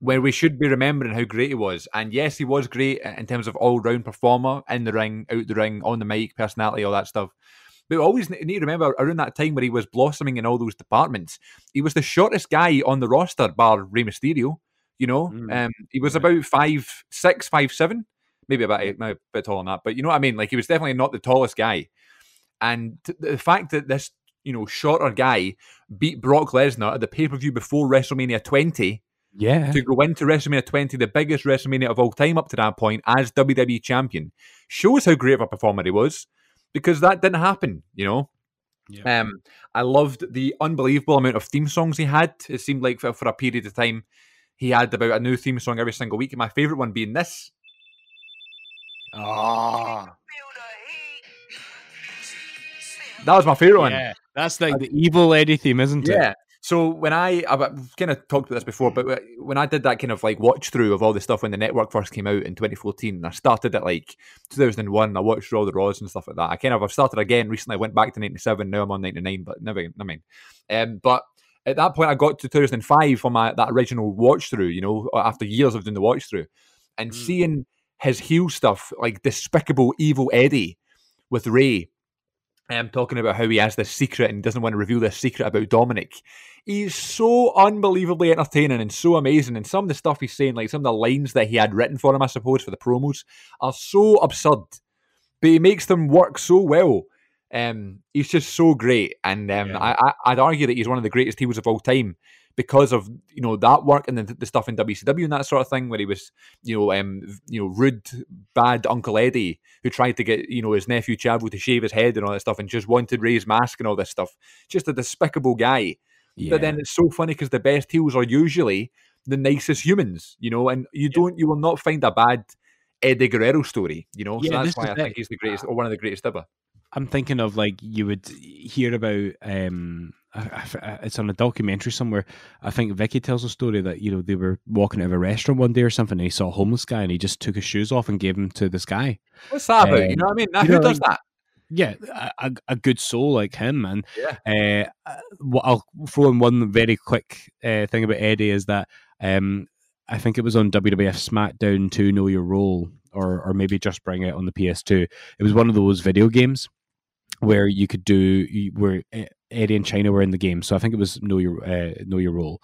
where we should be remembering how great he was. And yes, he was great in terms of all round performer in the ring, out the ring, on the mic, personality, all that stuff. But we always need to remember around that time where he was blossoming in all those departments, he was the shortest guy on the roster, bar Rey Mysterio. You know, Mm. um, he was about five six, five seven, maybe about eight, maybe a bit taller than that. But you know what I mean? Like he was definitely not the tallest guy. And the fact that this, you know, shorter guy beat Brock Lesnar at the pay per view before WrestleMania 20 Yeah. to go into WrestleMania 20, the biggest WrestleMania of all time up to that point, as WWE champion, shows how great of a performer he was because that didn't happen, you know. Yeah. Um, I loved the unbelievable amount of theme songs he had. It seemed like for, for a period of time, he had about a new theme song every single week. My favorite one being this. Ah. That was my favorite one. Yeah. That's like the evil Eddie theme, isn't it? Yeah. So when I I've kind of talked about this before, but when I did that kind of like watch through of all the stuff when the network first came out in 2014, and I started at like 2001, I watched through all the Raws and stuff like that. I kind of I've started again recently. I went back to 97. Now I'm on 99, but never. I mean, um, but at that point I got to 2005 for my that original watch through. You know, after years of doing the watch through, and Mm. seeing his heel stuff like despicable evil Eddie with Rey um, talking about how he has this secret and doesn't want to reveal this secret about Dominic. He's so unbelievably entertaining and so amazing. And some of the stuff he's saying, like some of the lines that he had written for him, I suppose, for the promos, are so absurd. But he makes them work so well. Um, he's just so great. And um, Yeah. I, I, I'd argue that he's one of the greatest heels of all time because of you know that work and the, the stuff in WCW and that sort of thing where he was you know um you know rude bad Uncle Eddie who tried to get you know his nephew Chavo to shave his head and all that stuff and just wanted Rey's mask and all this stuff. Just a despicable guy. Yeah. But then it's so funny because the best heels are usually the nicest humans, you know, and you don't you will not find a bad Eddie Guerrero story, you know. Yeah, so that's why I it. think he's the greatest or one of the greatest ever. I'm thinking of like you would hear about. um I- I It's on a documentary somewhere. I think Vickie tells a story that you know they were walking out of a restaurant one day or something. And he saw a homeless guy and he just took his shoes off and gave them to this guy. What's that about? you Um, know what I mean? Who know, does that? Yeah, a, a, good soul like him. And Yeah. uh, uh, what I'll throw in one very quick uh, thing about Eddie is that um, I think it was on WWF SmackDown to Know Your Role, or or maybe just bring it on the PS2. It was one of those video games where you could do you- where eh, Eddie and Chyna were in the game. So I think it was Know Your uh, Know Your Role.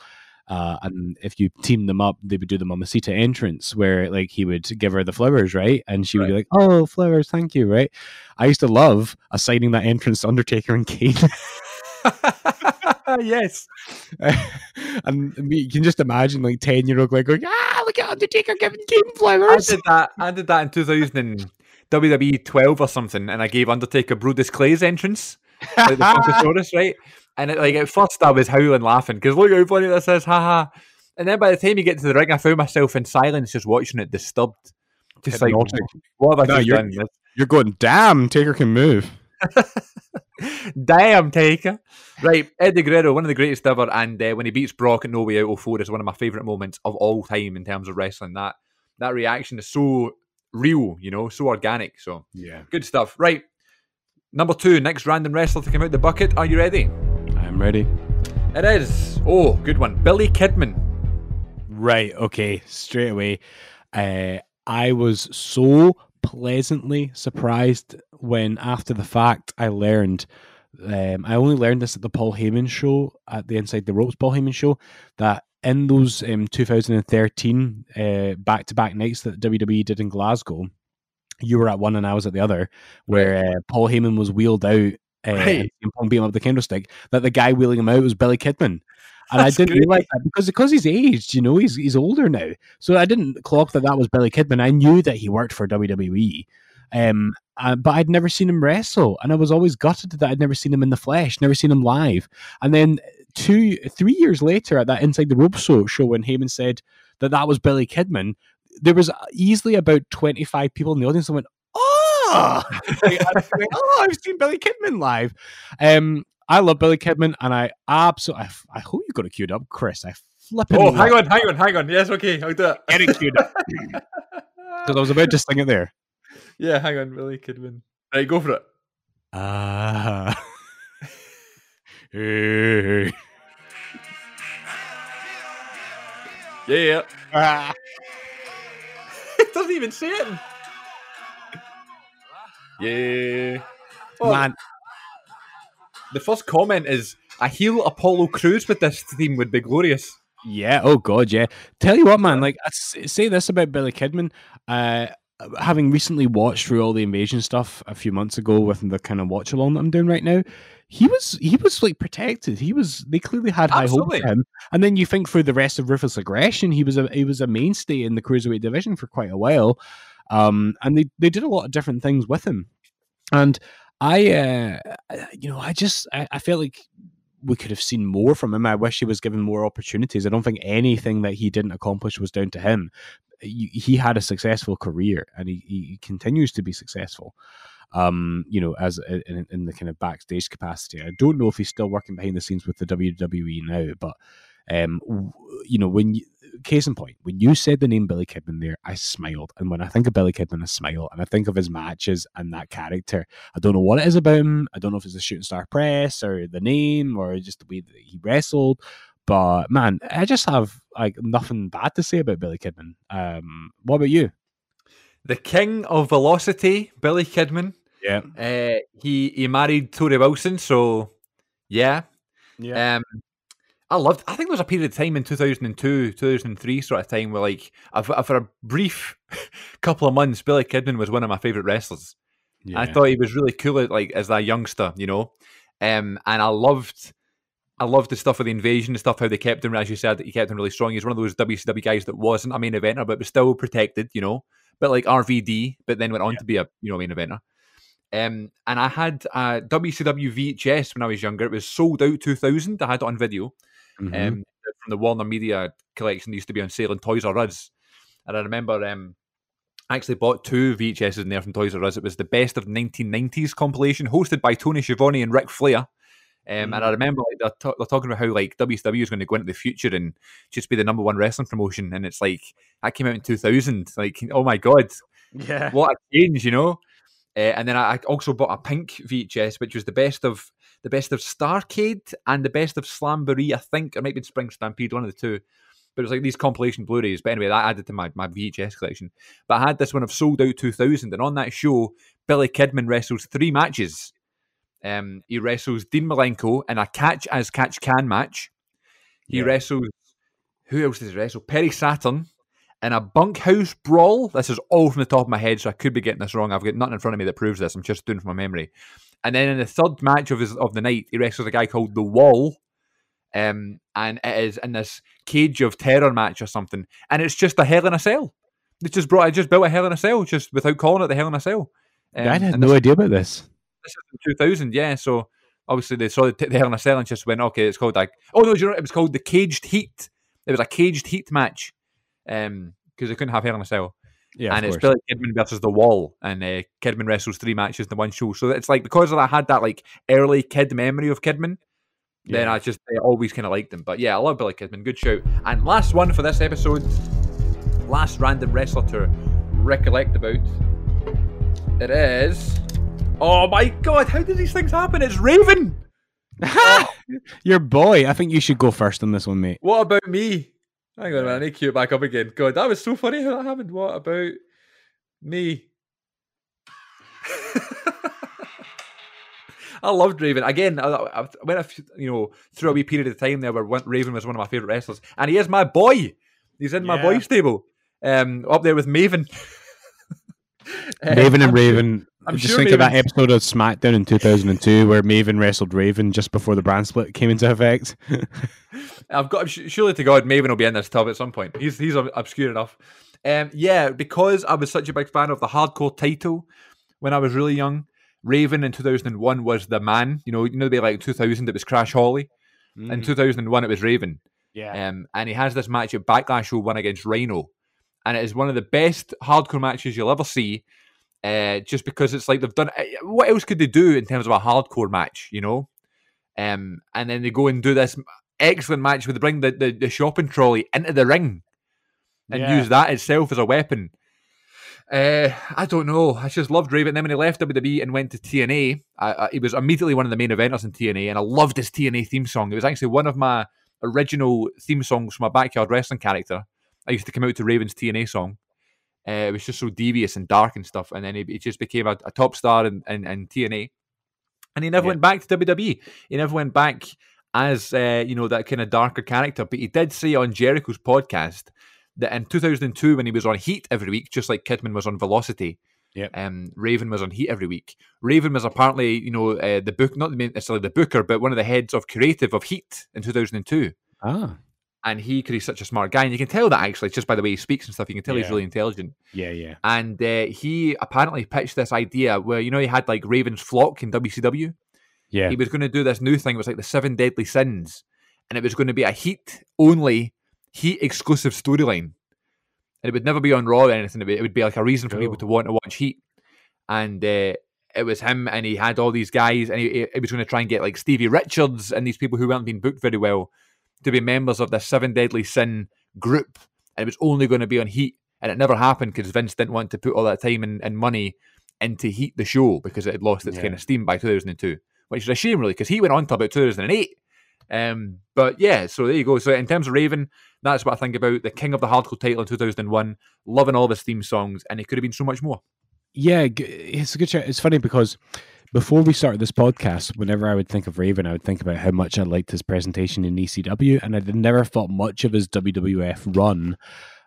Uh, and if you team them up, they would do the Mamacita entrance where like he would give her the flowers, right? And she would be like, "Oh, flowers, thank you," right? I used to love assigning that entrance to Undertaker and Kane. yes. and you can just imagine like 10 year old like going, ah, look at Undertaker giving Kane flowers." I did that. I did that in 2000 and WWE 12 or something, and I gave Undertaker Brodus Clay's entrance, like the Funkasaurus, right? And it, like at first, I was howling laughing because look how funny this is, haha. And then by the time you get to the ring, I found myself in silence, just watching it, disturbed, just like, Hypnotic. what have I No, you're- done? You're going, damn, Taker can move. Damn, Taker. Right, Eddie Guerrero, one of the greatest ever, and uh, when he beats Brock at No Way Out 04 is one of my favourite moments of all time in terms of wrestling. That that reaction is so real, you know, so organic. So Yeah. good stuff. Right, number two, next random wrestler to come out the bucket. Are you ready? I'm ready. It is. Oh, good one. Billy Kidman. Right. Okay. Straight away. Uh, I was so pleasantly surprised when, after the fact, I learned. Um, I only learned this at the Paul Heyman show at the Inside the Ropes Paul Heyman show that in those um, 2013 uh, back-to-back nights that WWE did in Glasgow, you were at one and I was at the other, where uh, Paul Heyman was wheeled out uh, Right. and CM beat him up the candlestick. That the guy wheeling him out was Billy Kidman. And That's I didn't realize that because because he's aged, you know, he's he's older now. So I didn't clock that that was Billy Kidman. I knew that he worked for WWE, um, uh, but I'd never seen him wrestle, and I was always gutted that I'd never seen him in the flesh, never seen him live. And then two, three years later, at that Inside the Ropes show, show when Heyman said that that was Billy Kidman, there was easily about twenty five people in the audience that went, "Oh, Like, I was like, oh, I've seen Billy Kidman live." Um, I love Billy Kidman, and I absolutely, I, I hope you got it queued up, Chris. I flipping Oh, hang on, hang on, hang on. Yes, okay, I'll do it. Get it queued up because I was about to sing it there. yeah, hang on, Billy Kidman. Right, go for it. Ah. Hey. Yeah, Ah. It doesn't even see it. Yeah. Oh, Man, the first comment is a heel Apollo Crews with this theme would be glorious. Yeah. Oh God. Yeah. Tell you what, man. Like, I say this about Billy Kidman. Uh, having recently watched through all the invasion stuff a few months ago with the kind of watch along that I'm doing right now, he was he was like protected. He was they clearly had high hopes for him. And then you think through the rest of Ruthless Aggression, he was a he was a mainstay in the cruiserweight division for quite a while. Um, and they they did a lot of different things with him. And I, uh, you know, I just I, I felt like we could have seen more from him. I wish he was given more opportunities. I don't think anything that he didn't accomplish was down to him. He had a successful career, and he, he continues to be successful. Um, you know, as in, in, the kind of backstage capacity. I don't know if he's still working behind the scenes with the WWE now, but um, you know, when you, case in point, when you said the name Billy Kidman there, I smiled. And when I think of Billy Kidman, I smile. And I think of his matches and that character. I don't know what it is about him. I don't know if it's the shooting star press or the name or just the way that he wrestled. But man, I just have like nothing bad to say about Billy Kidman. Um, what about you? The king of velocity, Billy Kidman. Yeah. Uh, he he married Torrie Wilson, so yeah. Yeah. Um, I loved. I think there was a period of time in two thousand and two, two thousand and three, sort of time where, like, for a brief couple of months, Billy Kidman was one of my favorite wrestlers. Yeah. I thought he was really cool, like as that youngster, you know. Um, and I loved, I loved the stuff with the invasion, the stuff how they kept him, as you said, that he kept him really strong. He's one of those WCW guys that wasn't a main eventer, but was still protected, you know, but like RVD, but then went on yeah. to be a you know main eventer. Um, and I had a WCW VHS when I was younger. It was sold out 2000. I had it on video mm-hmm. um, from the Warner Media collection. used to be on sale in Toys R Us, and I remember um, I actually bought two VHSs in there from Toys R Us. It was the best of 1990s compilation, hosted by Tony Schiavone and Ric Flair. Um, mm-hmm. And I mm. remember like, they're, t- they're, talking about how like WCW is going to go into the future and just be the number one wrestling promotion. And it's like that came out in 2000. Like, oh my god, yeah, what a change, you know. Uh, and then I also bought a pink VHS, which was the best of the best of Starcade and the best of Slamboree, I think. It might be Spring Stampede, one of the two. But it was like these compilation Blu-rays. But anyway, that added to my, my VHS collection. But I had this one of Sold Out 2000, and on that show, Billy Kidman wrestles three matches. Um, he wrestles Dean Malenko in a catch as catch can match. He yeah. wrestles who else does he wrestle? Perry Saturn in a bunkhouse brawl. This is all from the top of my head, so I could be getting this wrong. I've got nothing in front of me that proves this. I'm just doing from my memory. And then in the third match of his of the night, he wrestles a guy called the Wall. Um, and it is in this cage of terror match or something, and it's just a hell in a cell. They just brought, I just built a hell in a cell, just without calling it the hell in a cell. Um, I had no idea about this. This is 2000, yeah. So obviously they saw the, the hell in a cell and just went, okay, it's called like, oh no, you know, it was called the caged heat. It was a caged heat match, um, because they couldn't have hell in a cell. Yeah, and it's Billy Kidman versus the Wall, and uh, Kidman wrestles three matches in the one show. So it's like because I had that like early kid memory of Kidman, yeah. then I just I always kind of liked him. But yeah, I love Billy Kidman. Good show. And last one for this episode, last random wrestler to recollect about. It is. Oh my god! How did these things happen? It's Raven. Your boy. I think you should go first on this one, mate. What about me? Hang on, man. I need to cue it back up again. God, that was so funny how that happened. What about me? I loved Raven. Again, I, I went a few, you know through a wee period of time there where Raven was one of my favorite wrestlers, and he is my boy. He's in yeah. my boy stable, um, up there with Maven. Maven and Raven. I'm just sure think Maven... of that episode of SmackDown in 2002 where Maven wrestled Raven just before the brand split came into effect. I've got surely to God, Maven will be in this tub at some point. He's he's obscure enough. Um, yeah, because I was such a big fan of the hardcore title when I was really young. Raven in 2001 was the man. You know, you know, be like 2000 it was Crash Holly. Mm. In 2001 it was Raven. Yeah. Um, and he has this match at Backlash 01 against Rhino and it is one of the best hardcore matches you'll ever see. Uh, just because it's like they've done. Eh, what else could they do in terms of a hardcore match? You know, um, and then they go and do this excellent match where they bring the, the, the shopping trolley into the ring and yeah. use that itself as a weapon. Uh, I don't know. I just loved Raven. Then when he left WWE and went to TNA, I, I, he was immediately one of the main eventers in TNA, and I loved his TNA theme song. It was actually one of my original theme songs from my backyard wrestling character. I used to come out to Raven's TNA song. Uh, it was just so devious and dark and stuff, and then he, he just became a, a top star in, in, in, TNA. and he never Yeah. went back to WWE. He never went back as uh, you know that kind of darker character. But he did say on Jericho's podcast that in 2002, when he was on Heat every week, just like Kidman was on Velocity, Yep. um, Raven was on Heat every week. Raven was apparently, you know, uh, the book, not necessarily the booker, but one of the heads of creative of Heat in 2002. Ah, And he, because he's such a smart guy, and you can tell that actually just by the way he speaks and stuff, you can tell he's really intelligent. yeah, yeah. And uh, he apparently pitched this idea where, you know, he had like Raven's Flock in WCW. Yeah. He was going to do this new thing. It was like the Seven Deadly Sins, and it was going to be a Heat only, Heat exclusive storyline. And it would never be on Raw or anything. It would, be like a reason for people to want to watch Heat. And uh, it was him, and he had all these guys, and he, he was going to try and get like Stevie Richards and these people who weren't being booked very well to be members of the Seven Deadly Sin group. And it was only going to be on Heat, and it never happened because Vince didn't want to put all that time and, and money into Heat the show because it had lost its Yeah. kind of steam by 2002, which is a shame really because he went on to about 2008. Um, but yeah, so there you go. So in terms of Raven, that's what I think about the King of the Hardcore title in 2001. Loving all of his theme songs, and it could have been so much more. Yeah, it's a good shout. It's funny because before we started this podcast, whenever I would think of Raven, I would think about how much I liked his presentation in ECW, and I'd never thought much of his WWF run.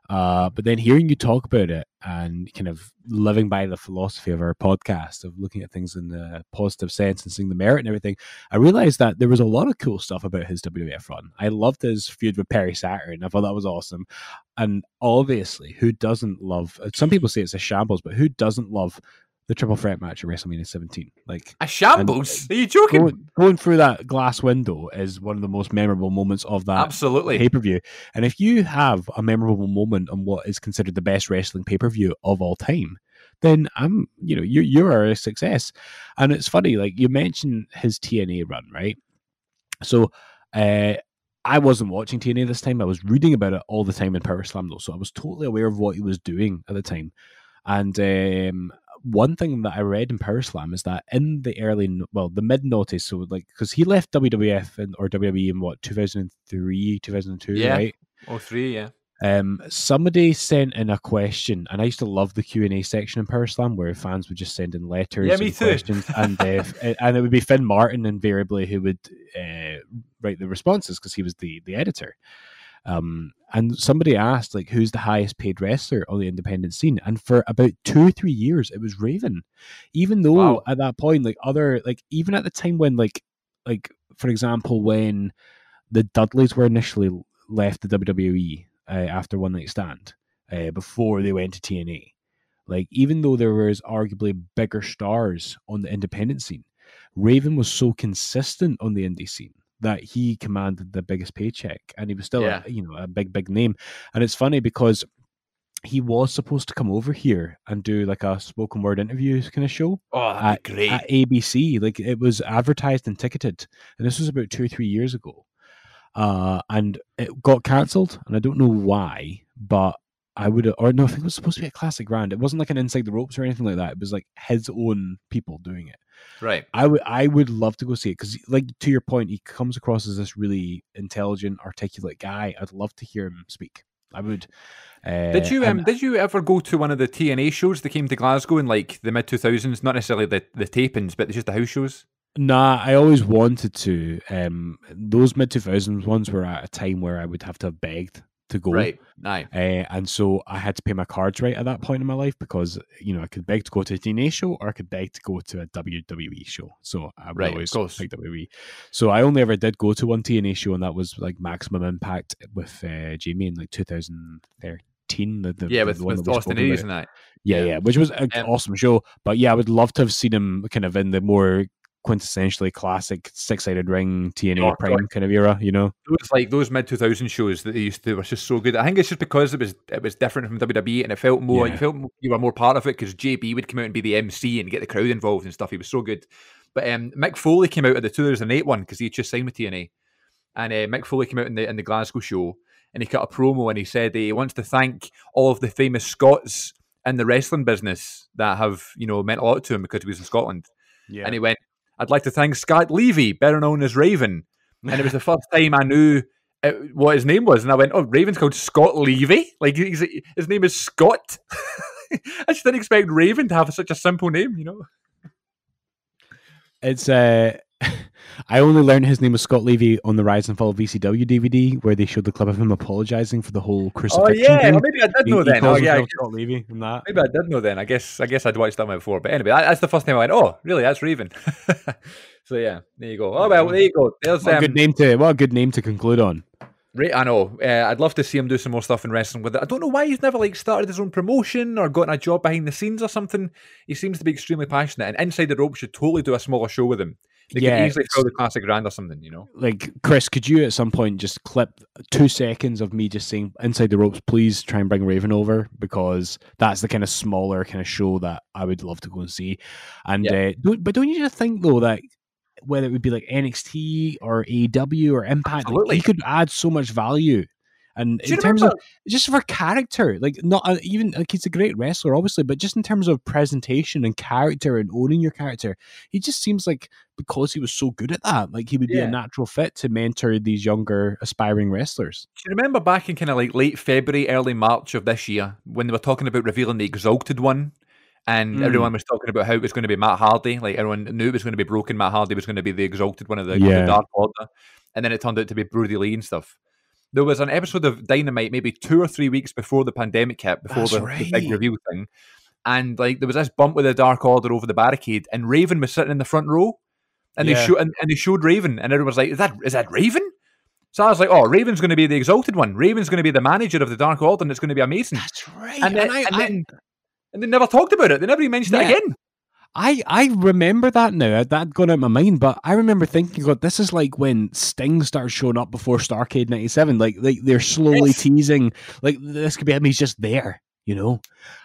Uh, but then hearing you talk about it and kind of living by the philosophy of our podcast of looking at things in the positive sense and seeing the merit and everything, I realized that there was a lot of cool stuff about his WWF run. I loved his feud with Perry Saturn. I thought that was awesome. And obviously, who doesn't love? Some people say it's a shambles, but who doesn't love the triple threat match at WrestleMania 17? Like A shambles? Are you joking? going, going through that glass window is one of the most memorable moments of that Absolutely. pay per view. And if you have a memorable moment on what is considered the best wrestling pay per view of all time, then I'm, you know, you you are a success. And it's funny, like you mentioned his TNA run, right? So, uh, I wasn't watching TNA this time. I was reading about it all the time in Power Slam, though, so I was totally aware of what he was doing at the time. And um, one thing that I read in Power Slam is that in the early, well, the mid noughties, so like, because he left WWF and, or WWE in what 2003, 2002, Yeah. right? Oh, three, yeah. Um, somebody sent in a question, and I used to love the Q and A section in Power Slam where fans would just send in letters Yeah, me and too. questions, and uh, and it would be Fin Martin invariably who would uh, write the responses because he was the the editor. Um, and somebody asked like, who's the highest paid wrestler on the independent scene? And for about two or three years, it was Raven. Even though Wow. at that point, like other like even at the time when like like for example when the Dudleys were initially left the WWE uh, after One Night Stand uh, before they went to TNA. Like even though there was arguably bigger stars on the independent scene, Raven was so consistent on the indie scene that he commanded the biggest paycheck, and he was still Yeah. a, you know a big big name. And it's funny because he was supposed to come over here and do like a spoken word interview kind of show Oh, be great. at ABC. Like it was advertised and ticketed, and this was about two or three years ago. Uh, and it got cancelled, and I don't know why, but I would, or no, I think it was supposed to be a classic round. It wasn't like an inside the ropes or anything like that. It was like his own people doing it. Right. I would, I would love to go see it because, like to your point, he comes across as this really intelligent, articulate guy. I'd love to hear him speak. I would. Uh, Did you and- um did you ever go to one of the TNA shows that came to Glasgow in like the mid two thousands? Not necessarily the, the tapings, but just the house shows. Nah, I always wanted to. Um, those mid two thousands ones were at a time where I would have to have begged to go, Right. Aye. Uh, and so I had to pay my cards right at that point in my life because you know I could beg to go to a TNA show or I could beg to go to a WWE show. So I would Right, always pick WWE. So I only ever did go to one TNA show, and that was like Maximum Impact with uh, Jamie in like 2013. The, the, Yeah, the with, one with Austin Aries and that. Yeah, Yeah. yeah, which was an Um, awesome show. But yeah, I would love to have seen him kind of in the more quintessentially classic six sided ring TNA Oh, God. Prime kind of era, you know? It was like those mid two thousand shows that they used to were just so good. I think it's just because it was it was different from WWE and it felt more Yeah. you felt you were more part of it because JB would come out and be the MC and get the crowd involved and stuff. He was so good. But um, Mick Foley came out at the two thousand eight one because he just signed with TNA, and uh, Mick Foley came out in the in the Glasgow show and he cut a promo and he said he wants to thank all of the famous Scots in the wrestling business that have you know meant a lot to him because he was in Scotland. Yeah. And he went, I'd like to thank Scott Levy, better known as Raven. And it was the first time I knew uh, what his name was. And I went, oh, Raven's called Scott Levy? Like, he's, his name is Scott? I just didn't expect Raven to have such a simple name, you know? it's uh I only learned his name was Scott Levy on the Rise and Fall of ECW DVD, where they showed the clip of him apologizing for the whole crucifixion. Oh yeah, well, maybe I did know he then. Oh yeah, Scott Levy and that. maybe I did know then. I guess I guess I'd watched that one before. But anyway, that's the first time I went. Oh, really? That's Raven. so yeah, there you go. Oh well, there you go. There's What a um, good name to what a good name to conclude on. Right, I know. Uh, I'd love to see him do some more stuff in wrestling with it. I don't know why he's never like started his own promotion or gotten a job behind the scenes or something. He seems to be extremely passionate, and Inside the Rope should totally do a smaller show with him. They Yeah, could easily throw the classic grand or something, you know. Like Chris, could you at some point just clip two seconds of me just saying inside the ropes, please try and bring Raven over because that's the kind of smaller kind of show that I would love to go and see. And Yeah. uh, don't, but don't you just think though that whether it would be like NXT or AEW or Impact, like, he could add so much value. And in terms remember? of just for character, like not uh, even like he's a great wrestler, obviously, but just in terms of presentation and character and owning your character, he just seems like because he was so good at that, like he would be a natural fit to mentor these younger aspiring wrestlers. Do you remember back in kind of like late February, early March of this year when they were talking about revealing the Exalted One? And Mm. everyone was talking about how it was going to be Matt Hardy. Like everyone knew it was going to be broken. Matt Hardy was going to be the Exalted One of the, of the Dark Order. And then it turned out to be Brodie Lee and stuff. There was an episode of Dynamite maybe two or three weeks before the pandemic hit, before the, the big right. reveal thing. And like there was this bump with the Dark Order over the barricade, and Raven was sitting in the front row. And they showed and, and they showed Raven, and everyone was like, "Is that is that Raven?" So I was like, "Oh, Raven's going to be the exalted one. Raven's going to be the manager of the Dark Order, and it's going to be amazing." That's right. And then, I, and, then, and they never talked about it. They never even mentioned Yeah. it again. I I remember that now. That had gone out of my mind, but I remember thinking, God, this is like when Sting started showing up before Starcade '97. Like, like they're slowly Yes. teasing, like this could be him. He's just there, you know,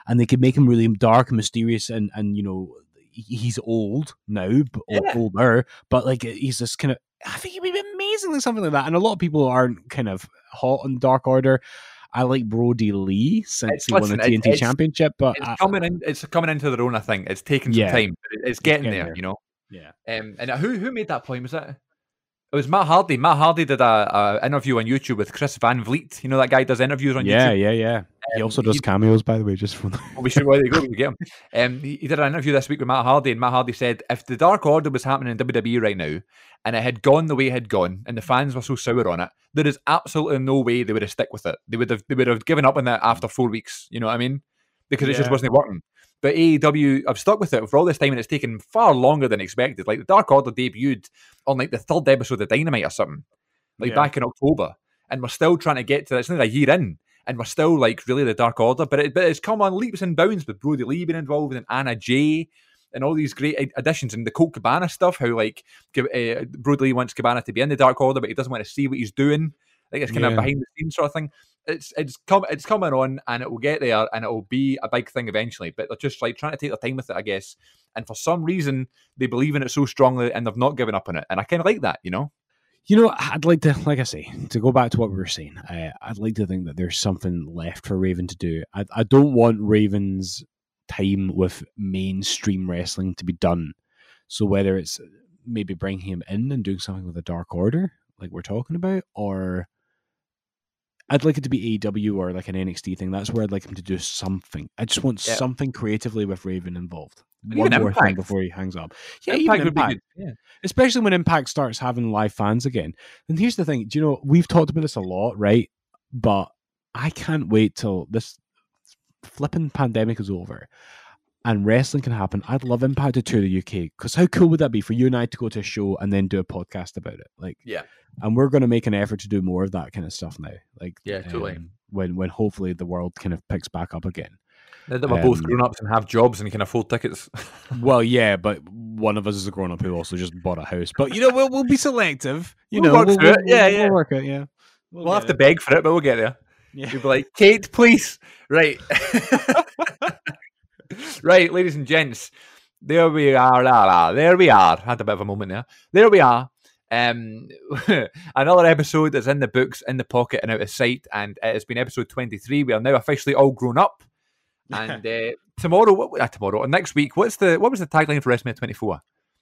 and they could make him really dark and mysterious, and and you know, he's old now, but Yeah. older, but like he's this kind of. I think he'd be amazing, like something like that. And a lot of people aren't kind of hot on Dark Order. I like Brodie Lee since It's- he won listen, the TNT it's- Championship, but It's I- coming in. It's coming into their own. I think it's taking some Yeah. time. but it- It's getting, getting there, there. You know. yeah. Um, and who who made that point? Was it? It was Matt Hardy. Matt Hardy did a, a interview on YouTube with Chris Van Vliet. You know that guy does interviews on Yeah, YouTube. yeah, yeah. Yeah. He Um, also does he- cameos, by the way, just from. Well, we should. Well, there you go. We get him. Um, he, he did an interview this week with Matt Hardy, and Matt Hardy said if the Dark Order was happening in WWE right now, and it had gone the way it had gone, and the fans were so sour on it, there is absolutely no way they would have stick with it. They would have. They would have given up on it after four weeks. You know what I mean? Because it just wasn't working. But AEW I've stuck with it for all this time, and it's taken far longer than expected. Like the Dark Order debuted on like the third episode of Dynamite or something, like Yeah. back in October, and we're still trying to get to. It. It's nearly a year in, and we're still like really the Dark Order. But it, but it's come on leaps and bounds with Brodie Lee being involved and Anna Jay. And all these great additions and the Colt Cabana stuff, how like uh, Brodie Lee wants Cabana to be in the Dark Order, but he doesn't want to see what he's doing. Like it's kind Yeah. of behind the scenes sort of thing. It's it's come it's coming on and it will get there and it will be a big thing eventually. But they're just like trying to take their time with it, I guess. And for some reason, they believe in it so strongly and they've not given up on it. And I kind of like that, you know. You know, I'd like to, like I say, to go back to what we were saying. I, I'd like to think that there's something left for Raven to do. I, I don't want Raven's time with mainstream wrestling to be done. So whether it's maybe bringing him in and doing something with the Dark Order, like we're talking about, or I'd like it to be AEW or like an NXT thing. That's where I'd like him to do something. I just want Yeah. something creatively with Raven involved. And One more thing before he hangs up. Yeah, Impact even would be Impact good. Yeah. especially when Impact starts having live fans again. And here's the thing, do you know we've talked about this a lot, right? But I can't wait till this flipping pandemic is over and wrestling can happen. I'd love Impact to tour the UK because how cool would that be for you and I to go to a show and then do a podcast about it? Like, Yeah. and we're going to make an effort to do more of that kind of stuff now. Like, Yeah, totally. um, when when hopefully the world kind of picks back up again. Now that we're both Um, grown ups and have jobs and can afford tickets. Well, yeah, but one of us is a grown up who also just bought a house. But you know, we'll we'll be selective. You We'll know, we'll, it. we'll- Yeah, we'll yeah. work it. Yeah, We'll We'll have get to beg for it, but we'll get there. Yeah. You'll be like, Kate, please. Right. right, ladies and gents. There we are. La, la, there we are. Had a bit of a moment there. There we are. Um, another episode is in the books, in the pocket, and out of sight. And it has been episode 23. We are now officially all grown up. And uh, tomorrow, what, uh, tomorrow, or next week, what's the what was the tagline for WrestleMania 24?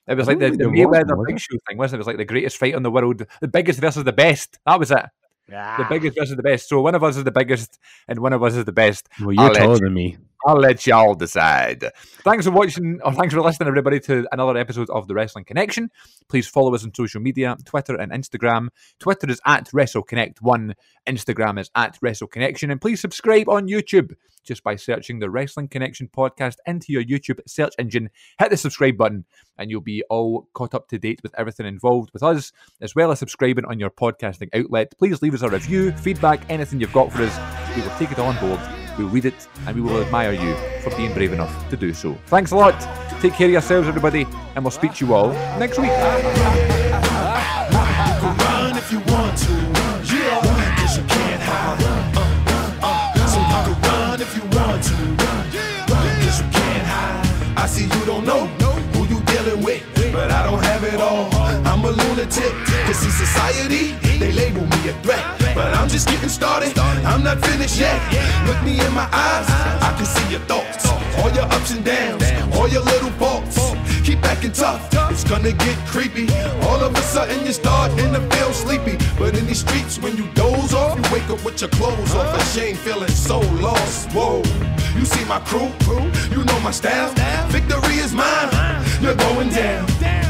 It was like the, the think there was Mayweather Big? Show thing, wasn't it? It was like the greatest fight in the world, the biggest versus the best. That was it the Ah. biggest versus the best. So one of us is the biggest and one of us is the best. Well, you're I'll taller than me. I'll let y'all decide. Thanks for watching, or thanks for listening, everybody, to another episode of the Wrestling Connection. Please follow us on social media Twitter and Instagram. Twitter is at WrestleConnect1, Instagram is at WrestleConnection, and please subscribe on YouTube just by searching the Wrestling Connection podcast into your YouTube search engine. Hit the subscribe button, and you'll be all caught up to date with everything involved with us, as well as subscribing on your podcasting outlet. Please leave us a review, feedback, anything you've got for us. We will take it on board We'll read it and we will admire you for being brave enough to do so. Thanks a lot. Take care of yourselves, everybody, and we'll speak to you all next week. Cause see society, they label me a threat. But I'm just getting started. I'm not finished yet. Look me in my eyes. I can see your thoughts. All your ups and downs. All your little faults. Keep acting tough. It's gonna get creepy. All of a sudden you start starting to feel sleepy. But in these streets, when you doze off, you wake up with your clothes off. Ashamed, feeling so lost. Whoa. You see my crew, you know my style. Victory is mine. You're going down.